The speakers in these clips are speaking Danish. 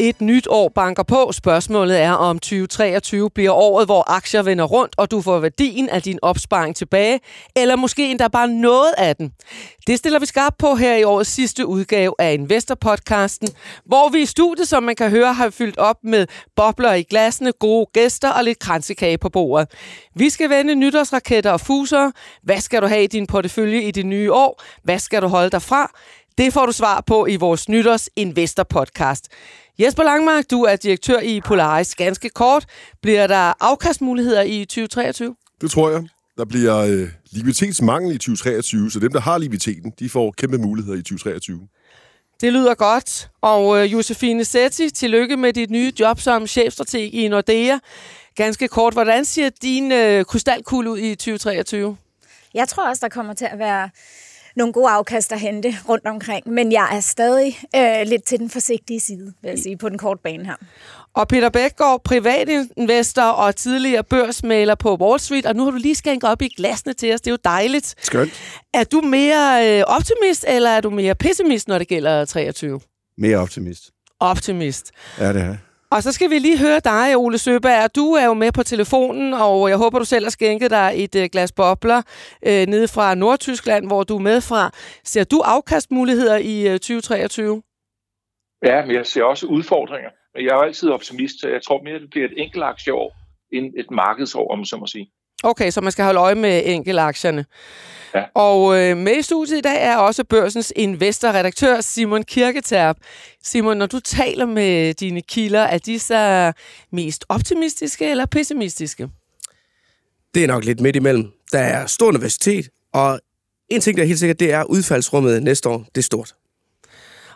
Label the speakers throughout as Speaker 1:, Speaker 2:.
Speaker 1: Et nyt år banker på. Spørgsmålet er, om 2023 bliver året, hvor aktier vender rundt, og du får værdien af din opsparing tilbage, eller måske endda bare noget af den. Det stiller vi skarpt på her i årets sidste udgave af Investor-podcasten, hvor vi i studiet, som man kan høre, har fyldt op med bobler i glassene, gode gæster og lidt kransekage på bordet. Vi skal vende nytårsraketter og fuser. Hvad skal du have i din portefølje i det nye år? Hvad skal du holde dig fra? Det får du svar på i vores nytårs Investor podcast. Jesper Langmark, du er direktør i Polaris. Ganske kort, bliver der afkastmuligheder i 2023?
Speaker 2: Det tror jeg. Der bliver øh, likviditetsmangel i 2023, så dem, der har likviditeten, de får kæmpe muligheder i 2023.
Speaker 1: Det lyder godt. Og øh, Josefine Setti, tillykke med dit nye job som chefstrateg i Nordea. Ganske kort, hvordan ser din øh, krystalkugle ud i 2023?
Speaker 3: Jeg tror også, der kommer til at være nogle gode afkast at hente rundt omkring, men jeg er stadig øh, lidt til den forsigtige side, vil jeg sige, på den korte bane her.
Speaker 1: Og Peter Bækgaard, privatinvestor og tidligere børsmaler på Wall Street, og nu har du lige skænket op i glasene til os, det er jo dejligt.
Speaker 2: Skønt.
Speaker 1: Er du mere øh, optimist, eller er du mere pessimist, når det gælder 23?
Speaker 4: Mere optimist.
Speaker 1: Optimist.
Speaker 4: Ja, det er
Speaker 1: og så skal vi lige høre dig, Ole Søberg. Du er jo med på telefonen, og jeg håber, du selv har skænket dig et øh, glas bobler øh, nede fra Nordtyskland, hvor du er med fra. Ser du afkastmuligheder i øh, 2023?
Speaker 5: Ja, men jeg ser også udfordringer. Men jeg er jo altid optimist, så jeg tror mere, det bliver et enkelt aktieår end et markedsår, om så må sige.
Speaker 1: Okay, så man skal holde øje med enkeltaktierne.
Speaker 5: Ja.
Speaker 1: Og øh, med i studiet i dag er også børsens investorredaktør Simon Kirketerp. Simon, når du taler med dine kilder, er de så mest optimistiske eller pessimistiske?
Speaker 6: Det er nok lidt midt imellem. Der er stor universitet, og en ting, der er helt sikkert, det er, udfaldsrummet næste år, det er stort.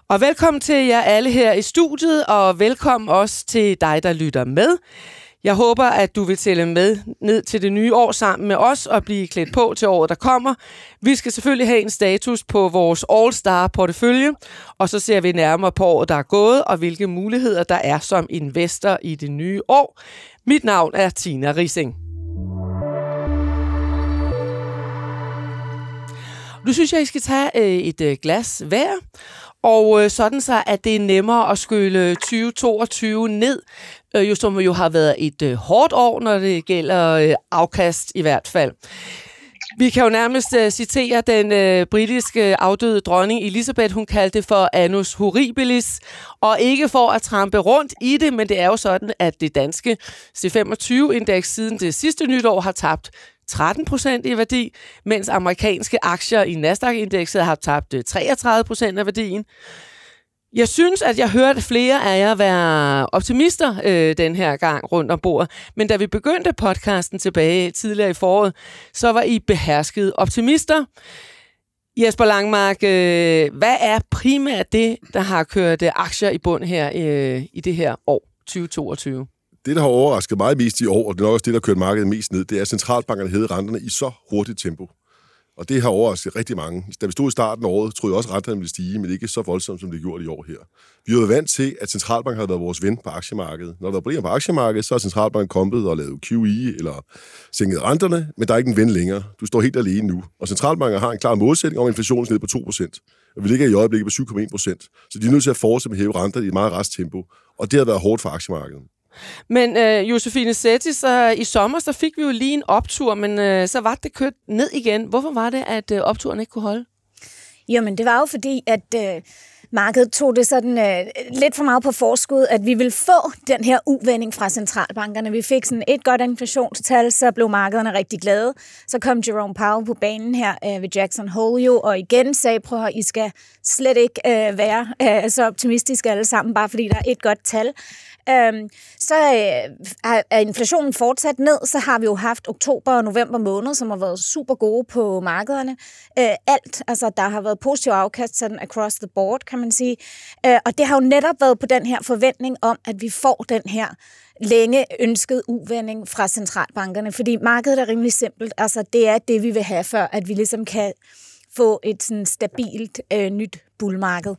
Speaker 1: Og velkommen til jer alle her i studiet, og velkommen også til dig, der lytter med. Jeg håber, at du vil tælle med ned til det nye år sammen med os og blive klædt på til året, der kommer. Vi skal selvfølgelig have en status på vores All-Star-portefølje, og så ser vi nærmere på året, der er gået, og hvilke muligheder der er som investor i det nye år. Mit navn er Tina Rising. Nu synes jeg, I skal tage øh, et øh, glas hver, og øh, sådan så, at det er nemmere at skylle 2022 ned, øh, jo, som jo har været et øh, hårdt år, når det gælder øh, afkast i hvert fald. Vi kan jo nærmest uh, citere den uh, britiske øh, afdøde dronning Elisabeth. Hun kaldte det for annus horribilis. Og ikke for at trampe rundt i det, men det er jo sådan, at det danske C25-indeks siden det sidste nytår har tabt 13 procent i værdi, mens amerikanske aktier i Nasdaq-indekset har tabt 33 procent af værdien. Jeg synes, at jeg hørte flere af jer være optimister øh, den her gang rundt om bordet. Men da vi begyndte podcasten tilbage tidligere i foråret, så var I beherskede optimister. Jesper Langmark, øh, hvad er primært det, der har kørt øh, aktier i bund her øh, i det her år 2022?
Speaker 2: Det, der har overrasket mig mest i år, og det er nok også det, der har kørt markedet mest ned, det er, at centralbankerne hævede renterne i så hurtigt tempo. Og det har overrasket rigtig mange. Da vi stod i starten af året, troede jeg også, at renterne ville stige, men ikke så voldsomt, som det gjorde i år her. Vi er jo vant til, at centralbanken har været vores ven på aktiemarkedet. Når der er problemer på aktiemarkedet, så er centralbanken kommet og lavet QE eller sænket renterne, men der er ikke en ven længere. Du står helt alene nu. Og centralbanken har en klar målsætning om inflationen ned på 2%. Og vi ligger i øjeblikket på 7,1%. Så de er nødt til at fortsætte med at hæve renter i et meget rest tempo. Og det har været hårdt for aktiemarkedet.
Speaker 1: Men øh, Josefine Setti, så i sommer så fik vi jo lige en optur, men øh, så var det kørt ned igen. Hvorfor var det, at øh, opturen ikke kunne holde?
Speaker 3: Jamen, det var jo fordi, at øh, markedet tog det sådan øh, lidt for meget på forskud, at vi ville få den her uvending fra centralbankerne. Vi fik sådan et godt inflationstal, så blev markederne rigtig glade. Så kom Jerome Powell på banen her øh, ved Jackson Hole jo, og igen sagde, prøv at I skal slet ikke øh, være øh, så optimistiske alle sammen, bare fordi der er et godt tal. Øhm, så øh, er inflationen fortsat ned, så har vi jo haft oktober og november måned, som har været super gode på markederne. Øh, alt, altså der har været positiv afkast sådan across the board, kan man sige. Øh, og det har jo netop været på den her forventning om, at vi får den her længe ønsket uvending fra centralbankerne, fordi markedet er rimelig simpelt. Altså det er det, vi vil have, før at vi ligesom kan få et sådan stabilt øh, nyt bullmarked.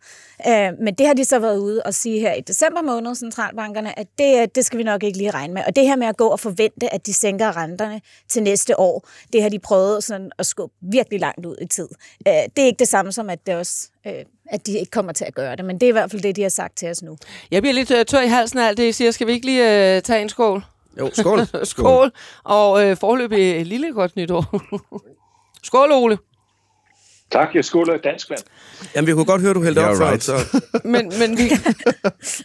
Speaker 3: Øh, men det har de så været ude og sige her i december måned, centralbankerne, at det, det skal vi nok ikke lige regne med. Og det her med at gå og forvente, at de sænker renterne til næste år, det har de prøvet sådan at skubbe virkelig langt ud i tid. Øh, det er ikke det samme som, at det også øh, at de ikke kommer til at gøre det, men det er i hvert fald det, de har sagt til os nu.
Speaker 1: Jeg bliver lidt øh, tør i halsen af alt det, I siger. Skal vi ikke lige uh, tage en skål?
Speaker 6: Jo, skål.
Speaker 1: skål. Og øh, forløbig et lille godt nytår. skål, Ole.
Speaker 5: Tak, jeg skåler dansk vand.
Speaker 6: Jamen, vi kunne godt høre, du hældte
Speaker 2: Yeah,
Speaker 6: op før,
Speaker 2: right.
Speaker 6: så...
Speaker 1: Men, men vi,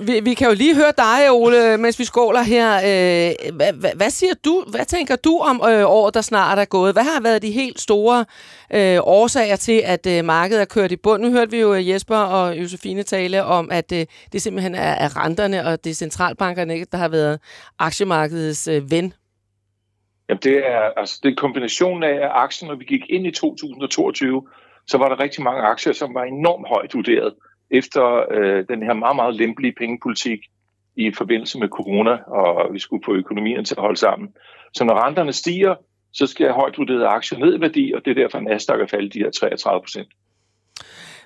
Speaker 1: vi, vi kan jo lige høre dig, Ole, mens vi skåler her. Øh, hvad, hvad, hvad siger du? Hvad tænker du om øh, året, der snart er gået? Hvad har været de helt store øh, årsager til, at øh, markedet er kørt i bund? Nu hørte vi jo øh, Jesper og Josefine tale om, at øh, det simpelthen er, er renterne og det er centralbankerne, ikke, der har været aktiemarkedets øh, ven.
Speaker 5: Jamen, det er, altså, det er kombinationen af at aktien, når vi gik ind i 2022, så var der rigtig mange aktier, som var enormt højt vurderet efter øh, den her meget, meget lempelige pengepolitik i forbindelse med corona, og vi skulle få økonomien til at holde sammen. Så når renterne stiger, så skal højt vurderede aktier ned i værdi, og det er derfor, at Nasdaq er faldet de her 33 procent.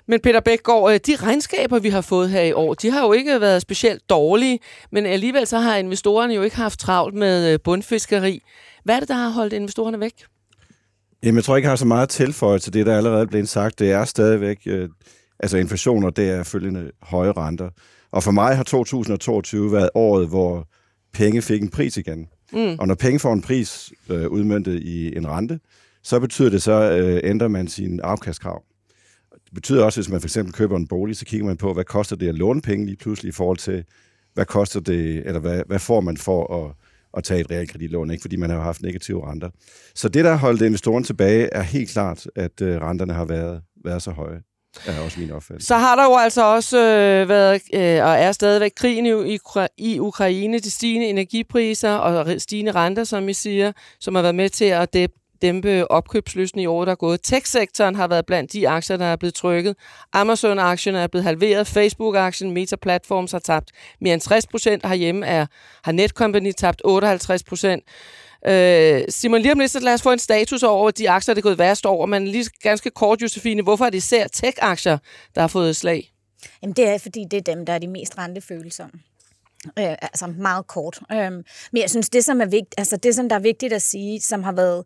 Speaker 1: Men Peter Bækgaard, øh, de regnskaber, vi har fået her i år, de har jo ikke været specielt dårlige, men alligevel så har investorerne jo ikke haft travlt med øh, bundfiskeri. Hvad er det, der har holdt investorerne væk?
Speaker 4: Jamen, jeg tror ikke, jeg har så meget tilføjet til det, der allerede er blevet sagt. Det er stadigvæk, øh, altså inflation, og det er følgende høje renter. Og for mig har 2022 været året, hvor penge fik en pris igen. Mm. Og når penge får en pris øh, udmyndtet i en rente, så betyder det så, øh, ændrer man sin afkastkrav. Det betyder også, hvis man for eksempel køber en bolig, så kigger man på, hvad koster det at låne penge lige pludselig i forhold til, hvad koster det, eller hvad, hvad får man for at, at tage et realkreditlån, ikke? fordi man har haft negative renter. Så det, der har holdt investoren tilbage, er helt klart, at øh, renterne har været, været så høje. Er også min opfattelse.
Speaker 1: Så har der jo altså også øh, været, øh, og er stadigvæk krigen i, Ukra- i Ukraine, de stigende energipriser og stigende renter, som I siger, som har været med til at dæppe dæmpe opkøbslysten i år, der er gået. Tech-sektoren har været blandt de aktier, der er blevet trykket. Amazon-aktien er blevet halveret. Facebook-aktien, Meta Platforms har tabt mere end 60 procent. Herhjemme er, har Netcompany tabt 58 procent. Øh, Simon, lige om lidt, så lad os få en status over de aktier, der er gået værst over. Men lige ganske kort, Josefine, hvorfor er det især tech-aktier, der har fået slag?
Speaker 3: Jamen, det er, fordi det er dem, der er de mest rentefølsomme. Øh, altså meget kort. Øh, men jeg synes, det som, er vigt, altså, det, som der er vigtigt at sige, som har været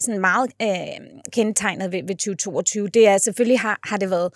Speaker 3: sådan meget øh, kendetegnet ved, ved 2022, det er selvfølgelig har, har det været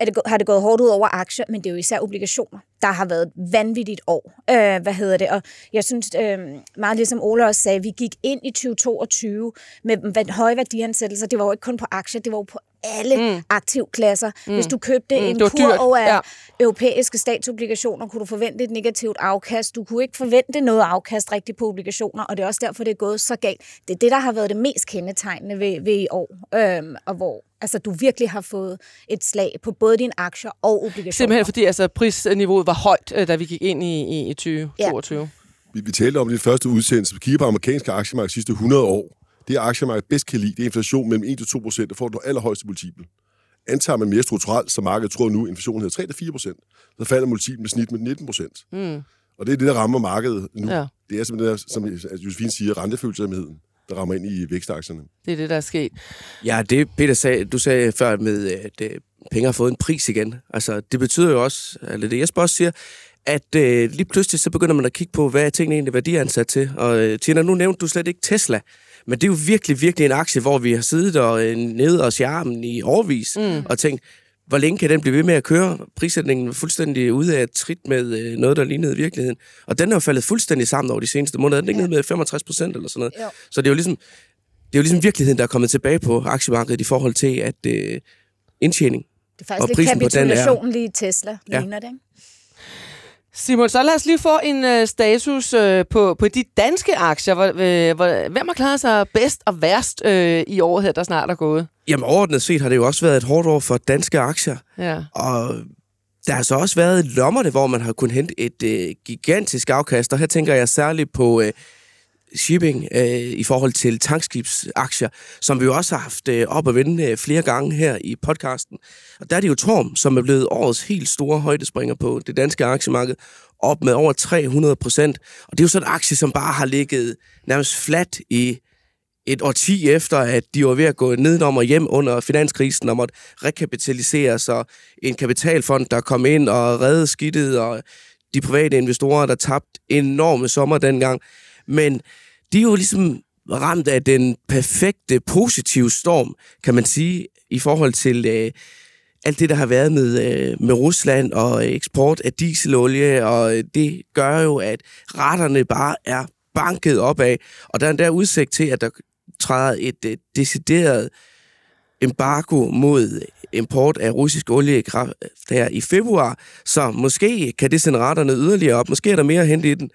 Speaker 3: er det, har det gået hårdt ud over aktier, men det er jo især obligationer, der har været et vanvittigt år. Øh, hvad hedder det? Og jeg synes, øh, meget ligesom Ola også sagde, vi gik ind i 2022 med høje værdiansættelser. Det var jo ikke kun på aktier, det var jo på alle mm. aktivklasser. Mm. Hvis du købte
Speaker 1: Mm,
Speaker 3: en kurv af
Speaker 1: ja.
Speaker 3: europæiske statsobligationer, kunne du forvente et negativt afkast. Du kunne ikke forvente noget afkast rigtigt på obligationer, og det er også derfor, det er gået så galt. Det er det, der har været det mest kendetegnende ved, ved i år, øhm, og hvor altså, du virkelig har fået et slag på både dine aktier og obligationer.
Speaker 1: Simpelthen fordi altså, prisniveauet var højt, øh, da vi gik ind i, i, i 2022. Ja.
Speaker 2: Vi, vi talte om det første udsendelse. Vi kigger på amerikanske aktiemarked sidste 100 år. Det er aktiemarkedet bedst kan lide, det er inflation mellem 1-2 procent, der får du allerhøjeste multiple. Antager man mere strukturelt, som markedet tror nu, inflationen hedder 3-4 procent, så falder multiplen med snit med 19 procent.
Speaker 1: Mm.
Speaker 2: Og det er det, der rammer markedet nu.
Speaker 1: Ja.
Speaker 2: Det er simpelthen, der, som Josefine siger, rentefølsomheden, der rammer ind i vækstaktierne.
Speaker 1: Det er det, der er sket.
Speaker 6: Ja, det Peter sagde, du sagde før med, at øh, penge har fået en pris igen. Altså, det betyder jo også, eller det Jesper også siger, at øh, lige pludselig så begynder man at kigge på, hvad er tingene egentlig værdiansat til. Og øh, Tina, nu nævnte du slet ikke Tesla, men det er jo virkelig, virkelig en aktie, hvor vi har siddet og øh, nede og armen i årvis mm. og tænkt, hvor længe kan den blive ved med at køre? Prissætningen er fuldstændig ude af trit med øh, noget, der lignede virkeligheden. Og den er jo faldet fuldstændig sammen over de seneste måneder. Den er ikke nede med 65 procent eller sådan noget.
Speaker 3: Jo.
Speaker 6: Så det er jo ligesom, det er jo ligesom virkeligheden, der er kommet tilbage på aktiemarkedet i forhold til, at øh, indtjening
Speaker 3: Det er
Speaker 6: og
Speaker 3: faktisk lidt
Speaker 6: prisen på den er-
Speaker 3: kapitulation lige i Tesla,
Speaker 6: Ja.
Speaker 3: ja. ligner det, ikke?
Speaker 1: Simon, så lad os lige få en øh, status øh, på, på de danske aktier. Hvor, øh, hvor, hvem har klaret sig bedst og værst øh, i året her, der snart er gået?
Speaker 6: Jamen overordnet set har det jo også været et hårdt år for danske aktier.
Speaker 1: Ja.
Speaker 6: Og der har så også været lommerne, hvor man har kunnet hente et øh, gigantisk afkast. Og her tænker jeg særligt på øh, shipping øh, i forhold til tankskibsaktier, som vi jo også har haft øh, op at vende øh, flere gange her i podcasten. Og der er det jo Torm, som er blevet årets helt store højdespringer på det danske aktiemarked, op med over 300 procent. Og det er jo sådan en aktie, som bare har ligget nærmest flat i et årti efter, at de var ved at gå nedenom og hjem under finanskrisen og måtte rekapitalisere sig. En kapitalfond, der kom ind og redde skidtet, og de private investorer, der tabte enorme sommer dengang. Men de er jo ligesom ramt af den perfekte positive storm, kan man sige, i forhold til øh, alt det, der har været med, øh, med Rusland og eksport af dieselolie, og øh, det gør jo, at retterne bare er banket op af, og der er der udsigt til, at der træder et øh, decideret embargo mod import af russisk olie her i februar, så måske kan det sende retterne yderligere op. Måske er der mere at hente i den.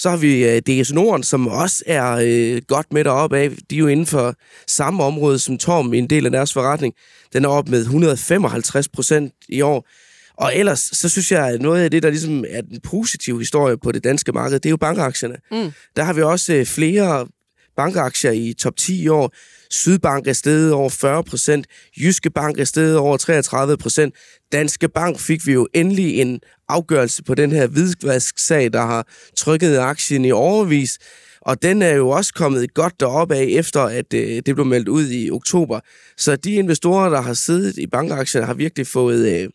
Speaker 6: Så har vi øh, DS Norden, som også er øh, godt med deroppe af. De er jo inden for samme område som Torm i en del af deres forretning. Den er op med 155 procent i år. Og ellers, så synes jeg, at noget af det, der ligesom er den positive historie på det danske marked, det er jo bankaktierne. Mm. Der har vi også øh, flere bankaktier i top 10 i år. Sydbank er steget over 40 procent. Jyske Bank er steget over 33 procent. Danske Bank fik vi jo endelig en afgørelse på den her hvidvask-sag, der har trykket aktien i overvis. Og den er jo også kommet godt derop af, efter at øh, det blev meldt ud i oktober. Så de investorer, der har siddet i bankaktierne, har virkelig fået, øh,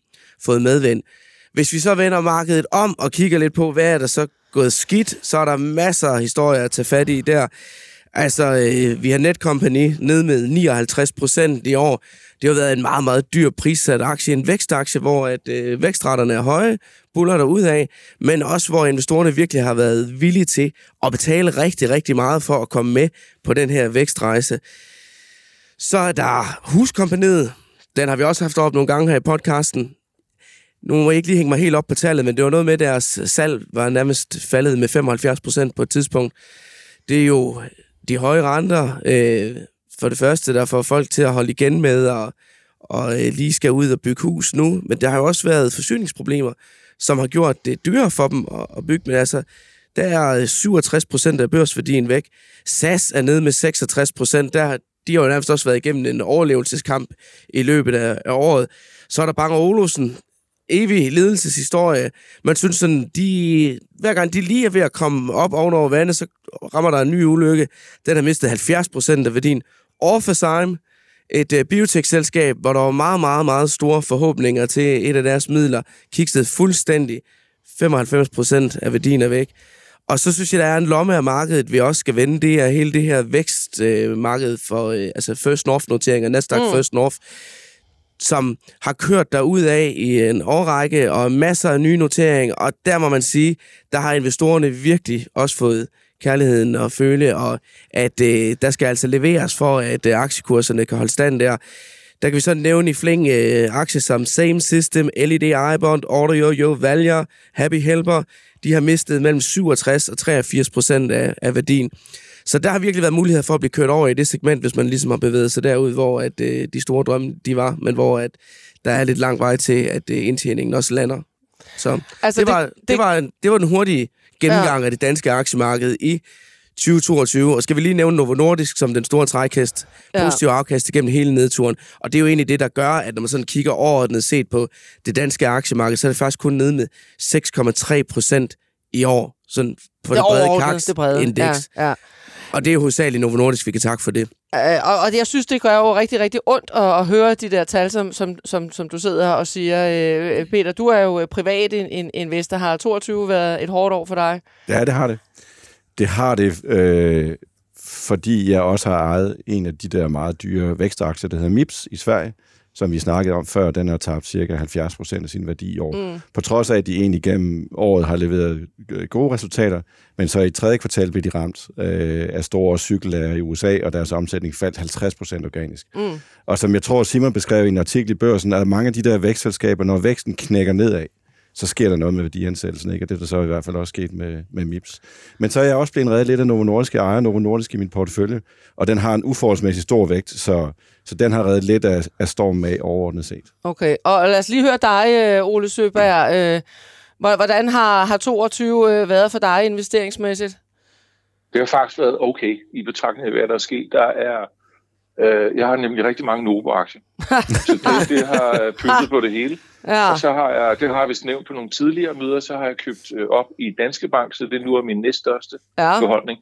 Speaker 6: fået medvind. Hvis vi så vender markedet om og kigger lidt på, hvad er der så gået skidt, så er der masser af historier at tage fat i der. Altså, øh, vi har Netcompany ned med 59 procent i år. Det har været en meget, meget dyr prissat aktie, en vækstaktie, hvor at, øh, vækstraterne er høje, buller der ud af, men også hvor investorerne virkelig har været villige til at betale rigtig, rigtig meget for at komme med på den her vækstrejse. Så er der Huskompaniet. Den har vi også haft op nogle gange her i podcasten. Nu må jeg ikke lige hænge mig helt op på tallet, men det var noget med, at deres salg var nærmest faldet med 75 procent på et tidspunkt. Det er jo de høje renter, øh, for det første, der får folk til at holde igen med og, og øh, lige skal ud og bygge hus nu. Men der har jo også været forsyningsproblemer, som har gjort det dyrere for dem at, at bygge. Men altså, der er øh, 67 procent af børsværdien væk. SAS er nede med 66 procent. Der, de har jo nærmest også været igennem en overlevelseskamp i løbet af, af året. Så er der Bang Olufsen, evig ledelseshistorie. Man synes sådan, de, hver gang de lige er ved at komme op ovenover vandet, så rammer der en ny ulykke. Den har mistet 70 procent af værdien. Orphazyme, et uh, biotech-selskab, hvor der var meget, meget, meget store forhåbninger til et af deres midler, kiggede fuldstændig 95 procent af værdien er væk. Og så synes jeg, der er en lomme af markedet, vi også skal vende. Det er hele det her vækstmarked uh, for uh, altså First North-noteringer, Nasdaq mm. First North som har kørt derud af i en årrække og masser af nye noteringer, og der må man sige, der har investorerne virkelig også fået kærligheden og føle, og at øh, der skal altså leveres for, at øh, aktiekurserne kan holde stand der. Der kan vi så nævne i fling øh, aktier som Same System, LED iBond, Audio, Yo, Valier, Happy Helper. De har mistet mellem 67 og 83 procent af, af værdien. Så der har virkelig været mulighed for at blive kørt over i det segment, hvis man ligesom har bevæget sig derud, hvor at, øh, de store drømme de var, men hvor at der er lidt lang vej til, at øh, indtjeningen også lander. Så altså, det, var, det, det, det, var, det var den hurtige gennemgang ja. af det danske aktiemarked i 2022. Og skal vi lige nævne Novo Nordisk som den store trækhest. Positiv ja. afkast igennem hele nedturen. Og det er jo egentlig det, der gør, at når man sådan kigger overordnet set på det danske aktiemarked, så er det faktisk kun nede med 6,3 procent i år. Sådan på det, det brede KAX-indeks. Ja, ja. Og det er hovedsageligt Novo Nordisk, vi kan takke for det.
Speaker 1: Uh, og, og jeg synes, det gør jo rigtig, rigtig ondt at, at høre de der tal, som, som, som, som du sidder her og siger. Uh, Peter, du er jo privat in, investor. Har 22 været et hårdt år for dig?
Speaker 4: Ja, det har det. Det har det, øh, fordi jeg også har ejet en af de der meget dyre vækstaktier, der hedder MIPS i Sverige, som vi snakkede om før, den har tabt cirka 70 procent af sin værdi i år. Mm. På trods af, at de egentlig gennem året har leveret gode resultater, men så i tredje kvartal blev de ramt øh, af store cykellærer i USA, og deres omsætning faldt 50 procent organisk. Mm. Og som jeg tror, Simon beskrev i en artikel i børsen, er der mange af de der vækstselskaber, når væksten knækker nedad, så sker der noget med værdiansættelsen, ikke? og det er der så i hvert fald også sket med, med MIPS. Men så er jeg også blevet reddet lidt af Novo Nordisk. Jeg ejer Novo Nordisk i min portefølje, og den har en uforholdsmæssig stor vægt, så, så den har reddet lidt af, af stormen med overordnet set.
Speaker 1: Okay, og lad os lige høre dig, øh, Ole Søberg. Øh, hvordan har, har 22 øh, været for dig investeringsmæssigt?
Speaker 5: Det har faktisk været okay i betragtning af, hvad der er sket. Der er, øh, jeg har nemlig rigtig mange Novo-aktier, så det, det har pyntet på det hele. Ja. Og så har jeg, det har jeg vist nævnt på nogle tidligere møder, så har jeg købt op i Danske Bank, så det nu er min næststørste ja. beholdning.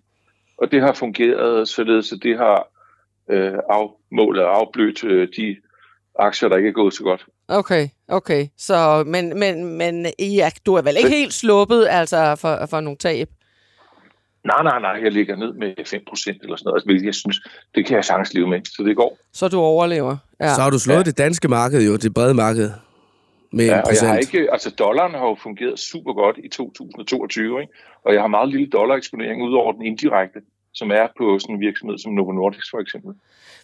Speaker 5: Og det har fungeret således, at det har øh, afmålet og afblødt øh, de aktier, der ikke er gået så godt.
Speaker 1: Okay, okay. Så, men, men, men ja, du er vel ikke helt sluppet altså, for, for nogle tab?
Speaker 5: Nej, nej, nej, jeg ligger ned med 5% eller sådan noget, altså, hvilket jeg synes, det kan jeg sagtens leve med, så det går.
Speaker 1: Så du overlever?
Speaker 6: Ja. Så har du slået ja. det danske marked jo, det brede marked. Med
Speaker 5: ja, og jeg har ikke, altså dollaren har jo fungeret super godt i 2022, ikke? og jeg har meget lille dollareksponering ud over den indirekte, som er på sådan en virksomhed som Novo Nordisk for eksempel.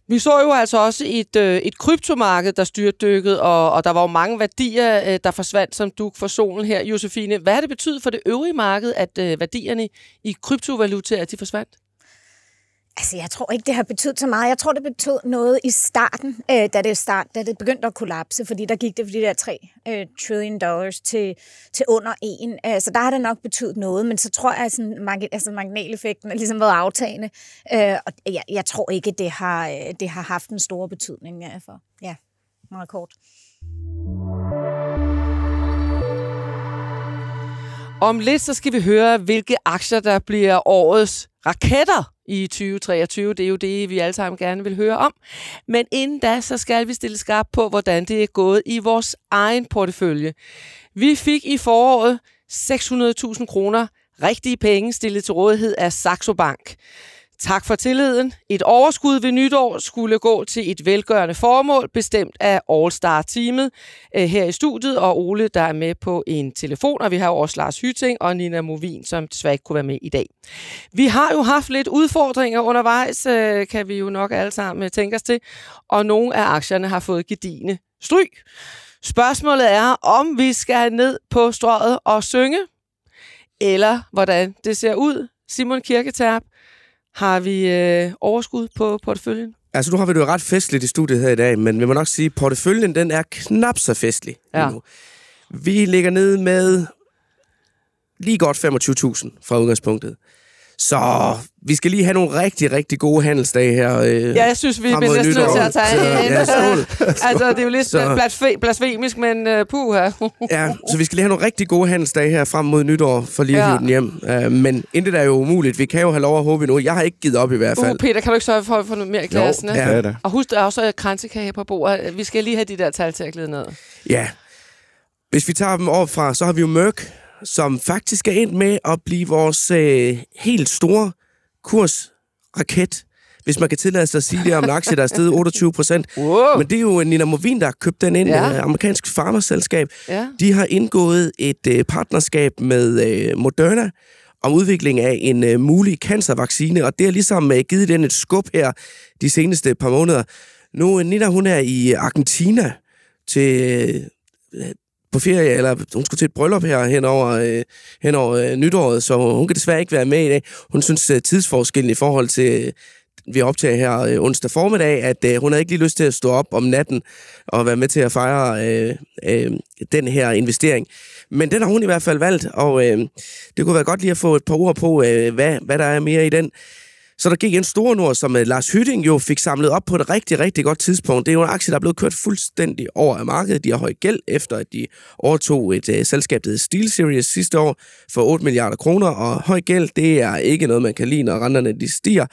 Speaker 1: Vi så jo altså også et, øh, et kryptomarked, der styrtdykkede, og, og der var jo mange værdier, øh, der forsvandt som duk for solen her. Josefine, hvad har det betydet for det øvrige marked, at øh, værdierne i kryptovalutaer de forsvandt?
Speaker 3: Altså, jeg tror ikke, det har betydet så meget. Jeg tror, det betød noget i starten, øh, da, det start, da det begyndte at kollapse, fordi der gik det for de der 3 øh, trillion dollars til, til under 1. Øh, så der har det nok betydet noget, men så tror jeg, at sådan, altså, marginaleffekten har ligesom været aftagende. Øh, og jeg, jeg tror ikke, det har, øh, det har haft en stor betydning ja, for. Ja, meget kort.
Speaker 1: Om lidt så skal vi høre, hvilke aktier, der bliver årets raketter i 2023. Det er jo det, vi alle sammen gerne vil høre om. Men inden da, så skal vi stille skarp på, hvordan det er gået i vores egen portefølje. Vi fik i foråret 600.000 kroner rigtige penge stillet til rådighed af Saxo Bank. Tak for tilliden. Et overskud ved nytår skulle gå til et velgørende formål, bestemt af All-Star-teamet øh, her i studiet, og Ole, der er med på en telefon, og vi har også Lars Hyting og Nina Movin, som desværre ikke kunne være med i dag. Vi har jo haft lidt udfordringer undervejs, øh, kan vi jo nok alle sammen øh, tænke os til, og nogle af aktierne har fået gedine stryg. Spørgsmålet er, om vi skal ned på strøget og synge, eller hvordan det ser ud. Simon Kirketerp, har vi øh, overskud på porteføljen?
Speaker 6: Altså, nu har vi det jo ret festligt i studiet her i dag, men vi må nok sige, at porteføljen den er knap så festlig ja. nu. Vi ligger nede med lige godt 25.000 fra udgangspunktet. Så vi skal lige have nogle rigtig, rigtig gode handelsdage her. Øh,
Speaker 1: ja, jeg synes, vi bliver næsten nødt til at tage en. Ja, altså, det er jo lidt så, blasfemisk, men uh, puh her.
Speaker 6: ja, så vi skal lige have nogle rigtig gode handelsdage her frem mod nytår, for lige at ja. den hjem. Uh, men intet er jo umuligt. Vi kan jo have lov at håbe nu. Jeg har ikke givet op i hvert fald. Uh,
Speaker 1: Peter, kan du ikke sørge for at få noget mere i klassen?
Speaker 6: Jo, ja. ja.
Speaker 1: Og husk, der er også kransekage på bordet. Vi skal lige have de der tal til at glide ned.
Speaker 6: Ja. Hvis vi tager dem over fra, så har vi jo Mørk, som faktisk er endt med at blive vores øh, helt store kursraket, hvis man kan tillade sig at sige det om en aktie, der er steget 28 procent. Wow. Men det er jo Nina Movin, der har købt den ind, ja. øh, amerikansk farmaselskab. Ja. De har indgået et øh, partnerskab med øh, Moderna om udvikling af en øh, mulig cancervaccine, og det har ligesom øh, givet den et skub her de seneste par måneder. Nu Nina, hun er i Argentina til øh, på ferie, eller hun skulle til et bryllup her hen over, øh, hen over øh, nytåret, så hun kan desværre ikke være med i dag. Hun synes, øh, tidsforskellen i forhold til, øh, vi optager her øh, onsdag formiddag, at øh, hun havde ikke lige lyst til at stå op om natten og være med til at fejre øh, øh, den her investering. Men den har hun i hvert fald valgt, og øh, det kunne være godt lige at få et par ord på, øh, hvad, hvad der er mere i den. Så der gik en stor nord, som uh, Lars Hytting jo fik samlet op på et rigtig, rigtig godt tidspunkt. Det er jo en aktie, der er blevet kørt fuldstændig over af markedet. De har høj gæld, efter at de overtog et uh, selskab, der Steel Series sidste år for 8 milliarder kroner. Og høj gæld, det er ikke noget, man kan lide, når renterne de stiger.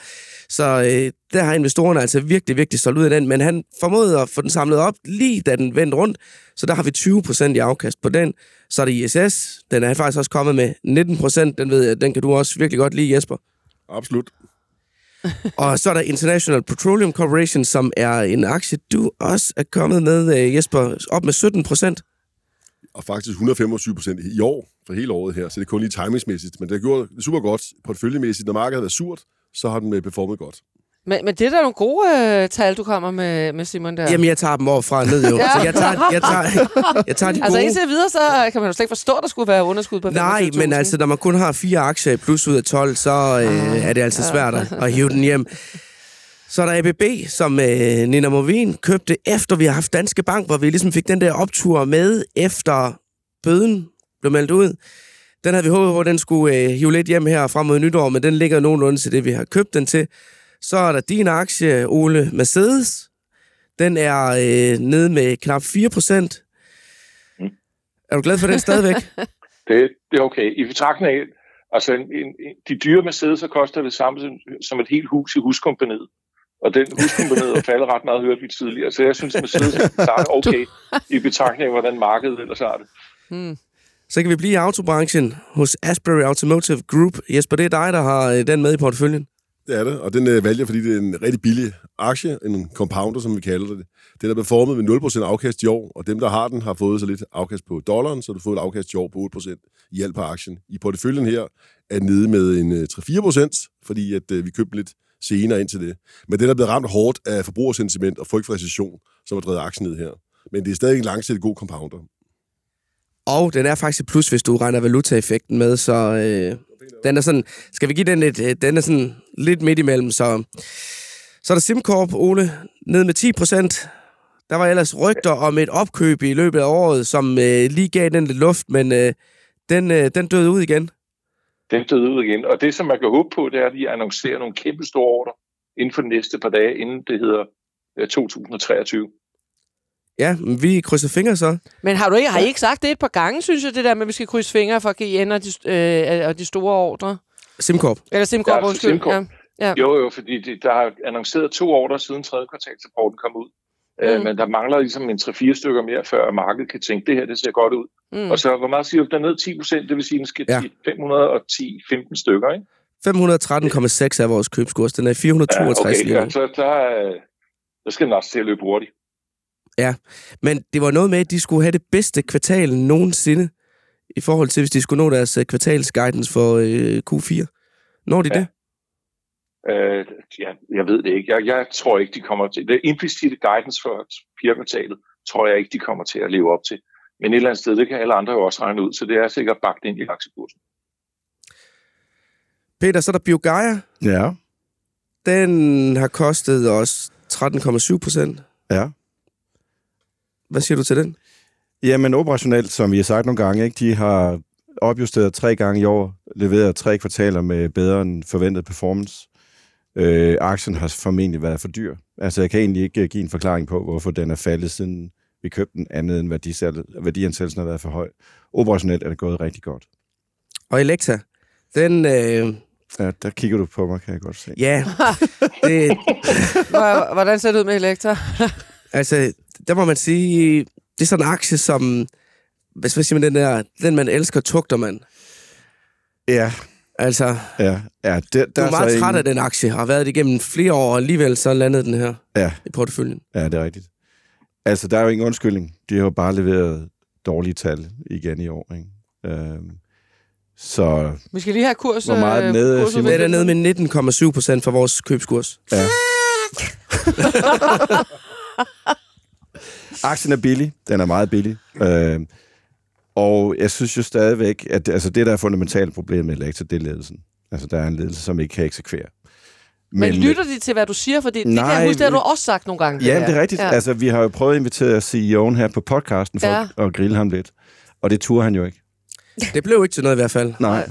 Speaker 6: Så uh, der har investorerne altså virkelig, virkelig solgt ud af den. Men han formåede at få den samlet op, lige da den vendte rundt. Så der har vi 20% i afkast på den. Så er det ISS. Den er faktisk også kommet med 19%. Den ved jeg, den kan du også virkelig godt lide, Jesper.
Speaker 2: Absolut.
Speaker 6: og så er der International Petroleum Corporation, som er en aktie, du også er kommet med, øh, Jesper, op med 17 procent.
Speaker 2: Og faktisk 125 procent i år, for hele året her, så det er kun lige timingsmæssigt. Men det har gjort det super godt portføljemæssigt. Når markedet er surt, så har den øh, performet godt.
Speaker 1: Men, men det er da nogle gode øh, tal, du kommer med, med Simon der.
Speaker 6: Jamen, jeg tager dem over fra ned jo. ja. Så jeg tager, jeg tager, jeg tager de
Speaker 1: altså, gode. Altså indtil videre, så kan man jo slet ikke forstå, at der skulle være underskud på
Speaker 6: Nej, men altså, når man kun har fire aktier plus ud af 12, så øh, ah, er det altså svært ja. at hive den hjem. Så er der ABB, som øh, Nina Movin købte efter vi har haft Danske Bank, hvor vi ligesom fik den der optur med, efter bøden blev meldt ud. Den havde vi håbet på, at den skulle øh, hive lidt hjem her frem mod nytår, men den ligger nogenlunde til det, vi har købt den til. Så er der din aktie, Ole Mercedes. Den er øh, nede med knap 4 procent. Mm. Er du glad for den stadigvæk?
Speaker 5: det, det er okay. I betragtning af, altså en, en, de dyre Mercedes koster det samme som, som et helt hus i huskompaniet. Og den huskomponeret og faldet ret meget, hørte vi tidligere. Så jeg synes, Mercedes starter okay i betragtning af, hvordan markedet ellers har det.
Speaker 1: Hmm.
Speaker 6: Så kan vi blive i autobranchen hos Asbury Automotive Group. Jesper, det er dig, der har øh, den med i porteføljen.
Speaker 2: Det er det, og den øh, valgte jeg, fordi det er en rigtig billig aktie, en compounder, som vi kalder det. Den er performet med 0% afkast i år, og dem, der har den, har fået så lidt afkast på dollaren, så du får et afkast i år på 8% i alt på aktien. I porteføljen her er nede med en øh, 3-4%, fordi at, øh, vi købte lidt senere ind til det. Men den er blevet ramt hårdt af forbrugersentiment og frygt for recession, som har drevet aktien ned her. Men det er stadig en langsigtet god compounder.
Speaker 6: Og den er faktisk et plus, hvis du regner valutaeffekten med, så øh, den er sådan, skal vi give den et, øh, den er sådan lidt midt imellem, så, så er der SimCorp, Ole, ned med 10 procent. Der var ellers rygter om et opkøb i løbet af året, som øh, lige gav den lidt luft, men øh, den, øh, den døde ud igen.
Speaker 5: Den døde ud igen, og det som man kan håbe på, det er, at de annoncerer nogle kæmpe store ordre inden for de næste par dage, inden det hedder øh, 2023.
Speaker 6: Ja, men vi krydser fingre så.
Speaker 1: Men har du ikke, har I ikke sagt det et par gange, synes jeg, det der med, at vi skal krydse fingre for GN og de, øh, og de store ordre?
Speaker 6: SimCorp.
Speaker 1: Eller SimCorp,
Speaker 5: Ja,
Speaker 1: undskyld.
Speaker 5: SimCorp.
Speaker 1: Ja. Ja.
Speaker 5: Jo, jo, fordi de, der er annonceret to ordre siden tredje kvartalsrapporten kom ud. Mm. Øh, men der mangler ligesom en 3-4 stykker mere, før markedet kan tænke, det her det ser godt ud.
Speaker 1: Mm.
Speaker 5: Og så, hvor meget siger du, der er ned 10 procent, det vil sige, at den skal
Speaker 6: Ja.
Speaker 5: til 510-15 stykker, ikke?
Speaker 6: 513,6 er vores købskurs. Den er 462
Speaker 5: okay,
Speaker 6: lige
Speaker 5: ja, så der, er- der skal den også til at løbe hurtigt.
Speaker 6: Men det var noget med, at de skulle have det bedste kvartal nogensinde, i forhold til, hvis de skulle nå deres øh, kvartalsguidance for øh, Q4. Når de
Speaker 5: Ja.
Speaker 6: det?
Speaker 5: Øh, ja, jeg ved det ikke. Jeg, jeg tror ikke, de kommer til. Det implicite guidance for fjerde kvartalet, tror jeg ikke, de kommer til at leve op til. Men et eller andet sted, det kan alle andre jo også regne ud, så det er sikkert bagt ind i aktiekursen.
Speaker 6: Peter, så er der Biogaia.
Speaker 4: Ja,
Speaker 6: Den har kostet os 13,7 procent.
Speaker 4: ja.
Speaker 6: Hvad siger du til den?
Speaker 4: Jamen operationelt, som vi har sagt nogle gange, ikke, de har opjusteret tre gange i år, leveret tre kvartaler med bedre end forventet performance. Øh, aktien har formentlig været for dyr. Altså, jeg kan egentlig ikke øh, give en forklaring på, hvorfor den er faldet, siden vi købte den, andet end værdiansættelsen har været for høj. Operationelt er det gået rigtig godt.
Speaker 6: Og Elekta, den... Øh,
Speaker 4: Ja, der kigger du på mig, kan jeg godt se.
Speaker 6: ja, det,
Speaker 1: Hvor- Hvordan ser det ud med Elektra?
Speaker 6: altså, der må man sige, det er sådan en aktie, som... Hvad hvad siger man, den der... Den, man elsker, tugter man.
Speaker 4: Ja,
Speaker 6: Altså,
Speaker 4: ja, ja. Der,
Speaker 6: du er meget træt af den aktie, har været det igennem flere år, og alligevel så landede den her
Speaker 4: Ja,
Speaker 6: i porteføljen.
Speaker 4: ja, det er rigtigt. Altså, der er jo ingen undskyldning. De har jo bare leveret dårlige tal igen i år. Ikke? Øhm, så
Speaker 1: Vi skal lige have kurs.
Speaker 4: Hvor meget er nede,
Speaker 1: øh, kurs-
Speaker 4: Simon?
Speaker 6: Den er nede med 19,7 procent for vores købskurs.
Speaker 4: Ja. Aktien er billig. Den er meget billig. Øh, og jeg synes jo stadigvæk, at det, altså det, der er fundamentalt problem med Elektra, det er ledelsen. Altså, der er en ledelse, som ikke kan eksekvere.
Speaker 1: Men lytter de til, hvad du siger? For det, det kan
Speaker 4: Nej,
Speaker 1: jeg huske, det har du også sagt nogle gange.
Speaker 4: Ja,
Speaker 1: her.
Speaker 4: det er rigtigt. Ja. Altså, vi har jo prøvet at invitere CEO'en her på podcasten for
Speaker 1: Ja.
Speaker 4: ja. at grille ham lidt. Og det turde han jo ikke.
Speaker 6: Det blev ikke til noget i hvert fald.
Speaker 4: Nej,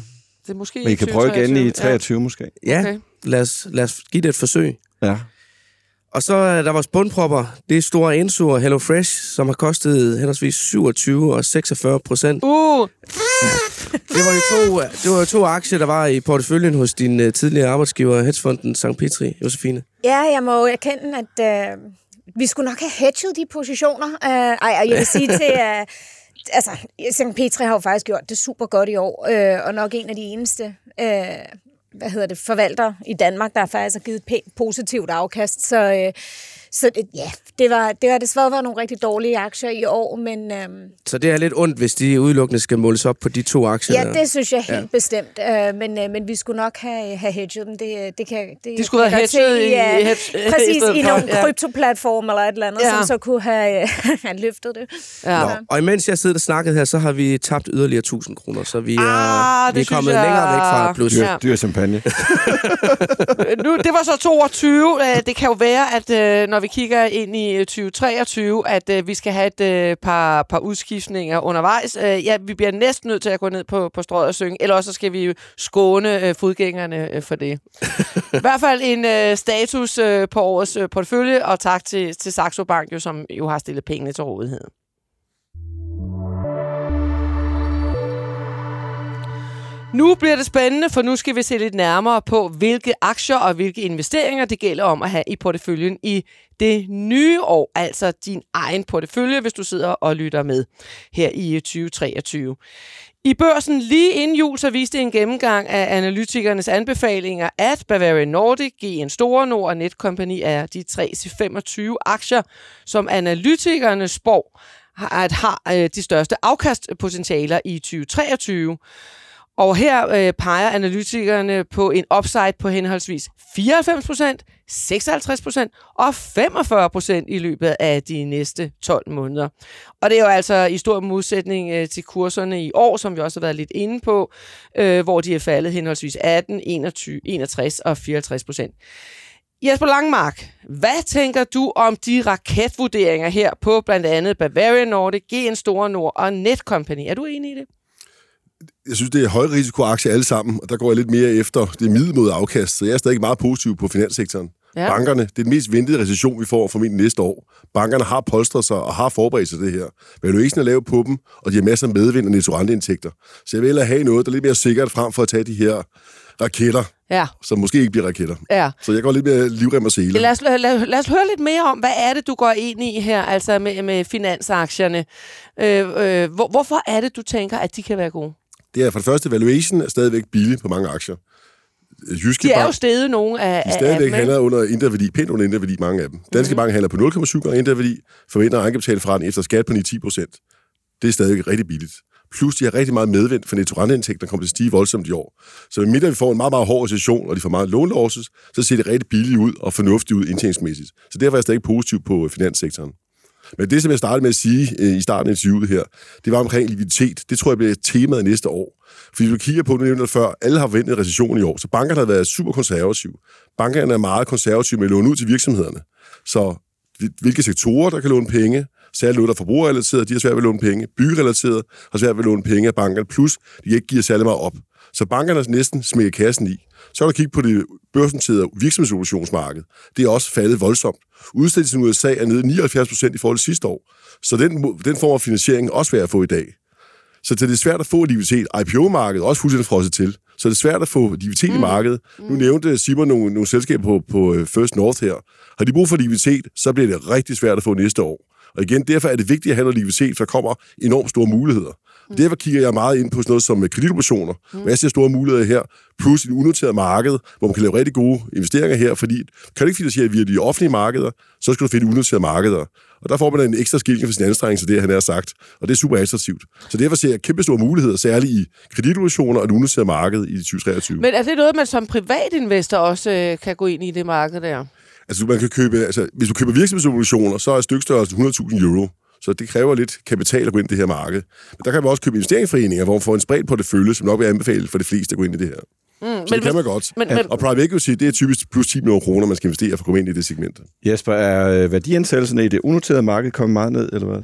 Speaker 1: Det er måske
Speaker 4: men I kan prøve igen i 23 måske.
Speaker 6: Ja,
Speaker 1: Okay.
Speaker 6: lad, os, lad os give det et forsøg.
Speaker 4: Ja.
Speaker 6: Og så er der vores bundpropper. Det er Store Enso og Hello Fresh, som har kostet henholdsvis 27 og 46 procent.
Speaker 1: Uh,
Speaker 6: Det var jo to, det var jo to aktier, der var i porteføljen hos din uh, tidligere arbejdsgiver, hedgefonden St. Petri, Josefine.
Speaker 3: Ja, jeg må jo erkende, at øh, vi skulle nok have hedget de positioner. Øh, ej, og jeg vil sige til... Øh, altså, St. Petri har jo faktisk gjort det super godt i år, øh, og nok en af de eneste... Øh, hvad hedder det, forvalter i Danmark, der faktisk har givet et pænt positivt afkast. Så, øh, så det, ja, det, var, det har desværre været nogle rigtig dårlige aktier i år, men øh,
Speaker 6: Så det er lidt ondt, hvis de udelukkende skal måles op på de to aktier.
Speaker 3: ja,
Speaker 6: der.
Speaker 3: det synes jeg helt
Speaker 6: Ja.
Speaker 3: bestemt. Øh, men, øh, men vi skulle nok have, have hedget dem. Det, det kan, det
Speaker 1: de skulle have hedget i,
Speaker 3: ja,
Speaker 1: i hedge,
Speaker 3: Præcis, i
Speaker 1: for.
Speaker 3: nogle
Speaker 1: ja.
Speaker 3: kryptoplatform eller et eller andet,
Speaker 1: Ja.
Speaker 3: som så kunne have, have løftet det.
Speaker 1: Ja.
Speaker 6: Nå, og imens jeg sidder og snakket her, så har vi tabt yderligere 1000 kroner, så vi er,
Speaker 1: Ah, det
Speaker 6: vi er kommet
Speaker 1: jeg-
Speaker 6: længere væk fra plus.
Speaker 4: Dyr,
Speaker 1: Ja.
Speaker 4: dyr champagne.
Speaker 1: nu, det var så 22. Øh, Det kan jo være, at øh, når vi kigger ind i øh, 2023, at øh, vi skal have et øh, par, par udskiftninger undervejs. Øh, Ja, vi bliver næsten nødt til at gå ned på, på strøget og synge, eller også så skal vi jo skåne øh, fodgængerne øh, for det. I hvert fald en øh, status øh, på årets øh, portefølje, og tak til, til Saxo Bank, jo, som jo har stillet pengene til rådighed. Nu bliver det spændende, for nu skal vi se lidt nærmere på, hvilke aktier og hvilke investeringer det gælder om at have i porteføljen i det nye år, altså din egen portefølje, hvis du sidder og lytter med her i 2023. I børsen lige inden jul, så viste en gennemgang af analytikernes anbefalinger, at Bavarian Nordic, GN Store Nord og Netcompany er de 3-25 aktier, som analytikerne spår at har øh, de største afkastpotentialer i 2023. Og her øh, peger analytikerne på en upside på henholdsvis 94% 56% og 45% i løbet af de næste 12 måneder. Og det er jo altså i stor modsætning øh, til kurserne i år, som vi også har været lidt inde på, øh, hvor de er faldet henholdsvis 18, 21, 61 og 54%. Jesper Langmark, hvad tænker du om de raketvurderinger her på blandt andet Bavarian Nordic, GN Store Nord og Netcompany? Er du enig i det?
Speaker 2: Jeg synes, det er højrisikoaktier alle sammen, og der går jeg lidt mere efter det middelmåde afkast, så jeg er stadig meget positiv på finanssektoren. Ja. Bankerne, det er den mest ventede recession, vi får formentlig næste år. Bankerne har polstret sig og har forberedt sig det her. Valuation er lavet på dem, og de har masser af medvind og nettorenteindtægter. Så jeg vil have noget, der er lidt mere sikkert frem for at tage de her raketter,
Speaker 1: ja.
Speaker 2: som måske ikke bliver raketter.
Speaker 1: Ja.
Speaker 2: Så jeg går lidt mere livrem og sele.
Speaker 1: Lad os, lad, lad os høre lidt mere om, hvad er det, du går ind i her, altså med, med finansaktierne. Øh, øh, hvor, hvorfor er det, du tænker, at de kan være gode?
Speaker 2: Det er for det første, valuation er stadigvæk billig på mange aktier.
Speaker 1: Jyske de er Bank, jo stedet nogle af
Speaker 2: De stadigvæk af handler under mange pænt under indre mange af dem. Danske mm-hmm. Bank handler på 0,7 gange indre forventer egenkapital fra den efter skat på 9-10 procent. Det er stadigvæk rigtig billigt. Plus, de har rigtig meget medvind for nettorenteindtægter, der kommer til at stige voldsomt i år. Så med vi får en meget, meget hård recession, og de får meget lånlosses, så ser det rigtig billigt ud og fornuftigt ud indtægtsmæssigt. Så derfor er jeg stadig positiv på finanssektoren. Men det, som jeg startede med at sige øh, i starten af interviewet her, det var omkring likviditet. Det tror jeg bliver temaet næste år. Fordi hvis du kigger på, nu nævnte før, alle har ventet recession i år, så bankerne har været super konservative. Bankerne er meget konservative med at låne ud til virksomhederne. Så hvilke sektorer, der kan låne penge, særligt noget, der er forbrugerrelateret, de har svært ved at låne penge. Byggerelateret har svært ved at låne penge af bankerne, plus de ikke giver særlig meget op. Så bankerne næsten smækker kassen i. Så er der kigge på det børsnoterede virksomhedsobligationsmarked. Det er også faldet voldsomt. Udstedelsen i USA er nede 79 procent i forhold til sidste år. Så den, den form af finansiering er også værd at få i dag. Så det er svært at få likviditet. IPO-markedet er også fuldstændig frosset til. Så det er svært at få likviditet mm. i markedet. Mm. Nu nævnte Simon nogle, nogle selskaber på, på øh, First North her. Har de brug for likviditet, så bliver det rigtig svært at få næste år. Og igen, derfor er det vigtigt at have noget likviditet, for der kommer enormt store muligheder. Mm. Derfor kigger jeg meget ind på sådan noget som øh, kreditoperationer. Mm. Hvad ser store muligheder her? Plus et unoteret marked, hvor man kan lave rigtig gode investeringer her, fordi kan du ikke finansiere via de offentlige markeder, så skal du finde unoterede markeder. Og der får man en ekstra skilling for sin anstrengelse, det han har sagt. Og det er super attraktivt. Så derfor ser jeg kæmpe store muligheder, særligt i kreditoperationer og det unoterede marked i 2023.
Speaker 1: Men er det noget, man som privatinvestor også øh, kan gå ind i det marked der?
Speaker 2: Altså, man kan købe, altså, hvis du køber virksomhedsobligationer, så er stykstørrelsen 100.000 euro. Så det kræver lidt kapital at gå ind i det her marked. Men der kan man også købe investeringsforeninger, hvor man får en spredt på det følge, som nok vil anbefale for de fleste at gå ind i det her. Mm, så men, det kan man godt. Men, men, og private equity, det er typisk plus 10 millioner kroner, man skal investere for at komme ind i det segment.
Speaker 4: Jesper, er øh, værdiansættelserne i det unoterede marked kommet meget ned, eller hvad?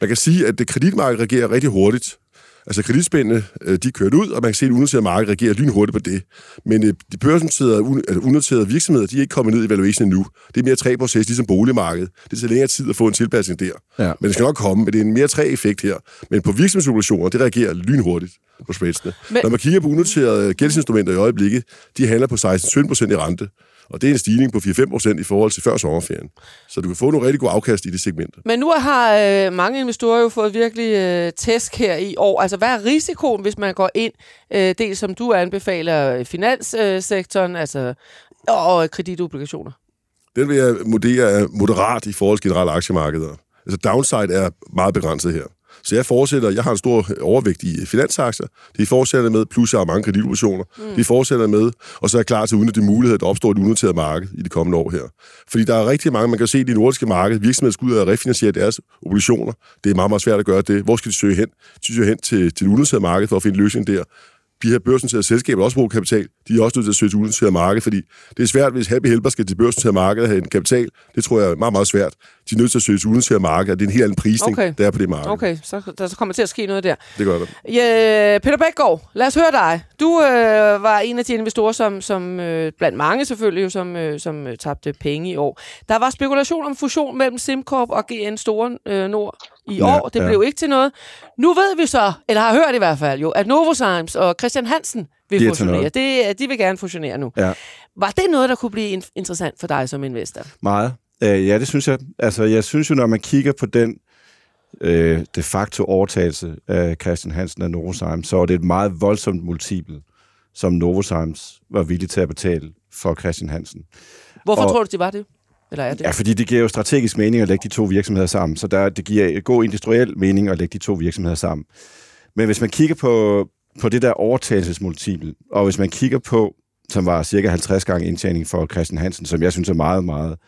Speaker 2: Man kan sige, at det kreditmarked reagerer rigtig hurtigt. Altså kreditspændene, øh, de kørt ud, og man kan se, at unoterede marked reagerer lynhurtigt på det. Men øh, de børsnoterede, altså unoterede virksomheder, de er ikke kommet ned i evaluation endnu. Det er mere træ proces, ligesom boligmarkedet. Det tager længere tid at få en tilpasning der. Ja. Men det skal nok komme, men det er en mere træ effekt her. Men på virksomhedsobligationer, det reagerer lynhurtigt på spreadsene. Men... Når man kigger på unoterede gældsinstrumenter i øjeblikket, de handler på 16-17% i rente. Og det er en stigning på 4-5 procent i forhold til før sommerferien. Så du kan få nogle rigtig gode afkast i det segment.
Speaker 1: Men nu har øh, mange investorer jo fået virkelig øh, tæsk her i år. Altså, hvad er risikoen, hvis man går ind, øh, dels som du anbefaler, finanssektoren øh, altså, og kreditobligationer?
Speaker 2: Den vil jeg vurdere moderat i forhold til generelle aktiemarkeder. Altså downside er meget begrænset her. Så jeg fortsætter, jeg har en stor overvægt i finansaktier, de fortsætter med, plus jeg har mange kreditobligationer, mm. de fortsætter med, og så er jeg klar til at udnytte de muligheder, der opstår i det unoteret marked i de kommende år her. Fordi der er rigtig mange, man kan se i det nordiske marked, virksomheder skal ud og refinansiere deres obligationer. Det er meget, meget svært at gøre det. Hvor skal de søge hen? De søger hen til, til det unoterede marked for at finde løsning der de her børsnoterede selskaber også bruger kapital. De er også nødt til at søge til unoteret marked, fordi det er svært, hvis Happy Helper skal til børsnoterede marked og have en kapital. Det tror jeg er meget, meget svært. De er nødt til at søge til unoteret marked, og det er en helt anden prisning, okay. der er på det marked.
Speaker 1: Okay, så der så kommer til at ske noget der.
Speaker 2: Det gør det.
Speaker 1: Ja, Peter Bækgaard, lad os høre dig. Du øh, var en af de investorer, som, som øh, blandt mange selvfølgelig, jo, som, øh, som øh, tabte penge i år. Der var spekulation om fusion mellem SimCorp og GN Store øh, Nord. I
Speaker 4: Ja,
Speaker 1: år. Det
Speaker 4: ja.
Speaker 1: blev ikke til noget. Nu ved vi så, eller har hørt i hvert fald jo, at Novozymes og Christian Hansen vil
Speaker 4: De er
Speaker 1: fusionere. Det, de vil gerne fusionere nu.
Speaker 4: Ja.
Speaker 1: Var det noget, der kunne blive in- interessant for dig som investor?
Speaker 4: Meget. Øh, ja, det synes jeg. Altså, jeg synes jo, når man kigger på den øh, de facto overtagelse af Christian Hansen af Novozymes, så var det et meget voldsomt multiple, som Novozymes var villig til at betale for Christian Hansen.
Speaker 1: Hvorfor
Speaker 4: Og-
Speaker 1: tror du, det var det? Eller er det?
Speaker 4: Ja, fordi det giver jo strategisk mening at lægge de to virksomheder sammen, så der, det giver god industriel mening at lægge de to virksomheder sammen. Men hvis man kigger på, på det der overtagelsesmultiple, og hvis man kigger på, som var cirka 50 gange indtjening for Christian Hansen, som jeg synes er meget, meget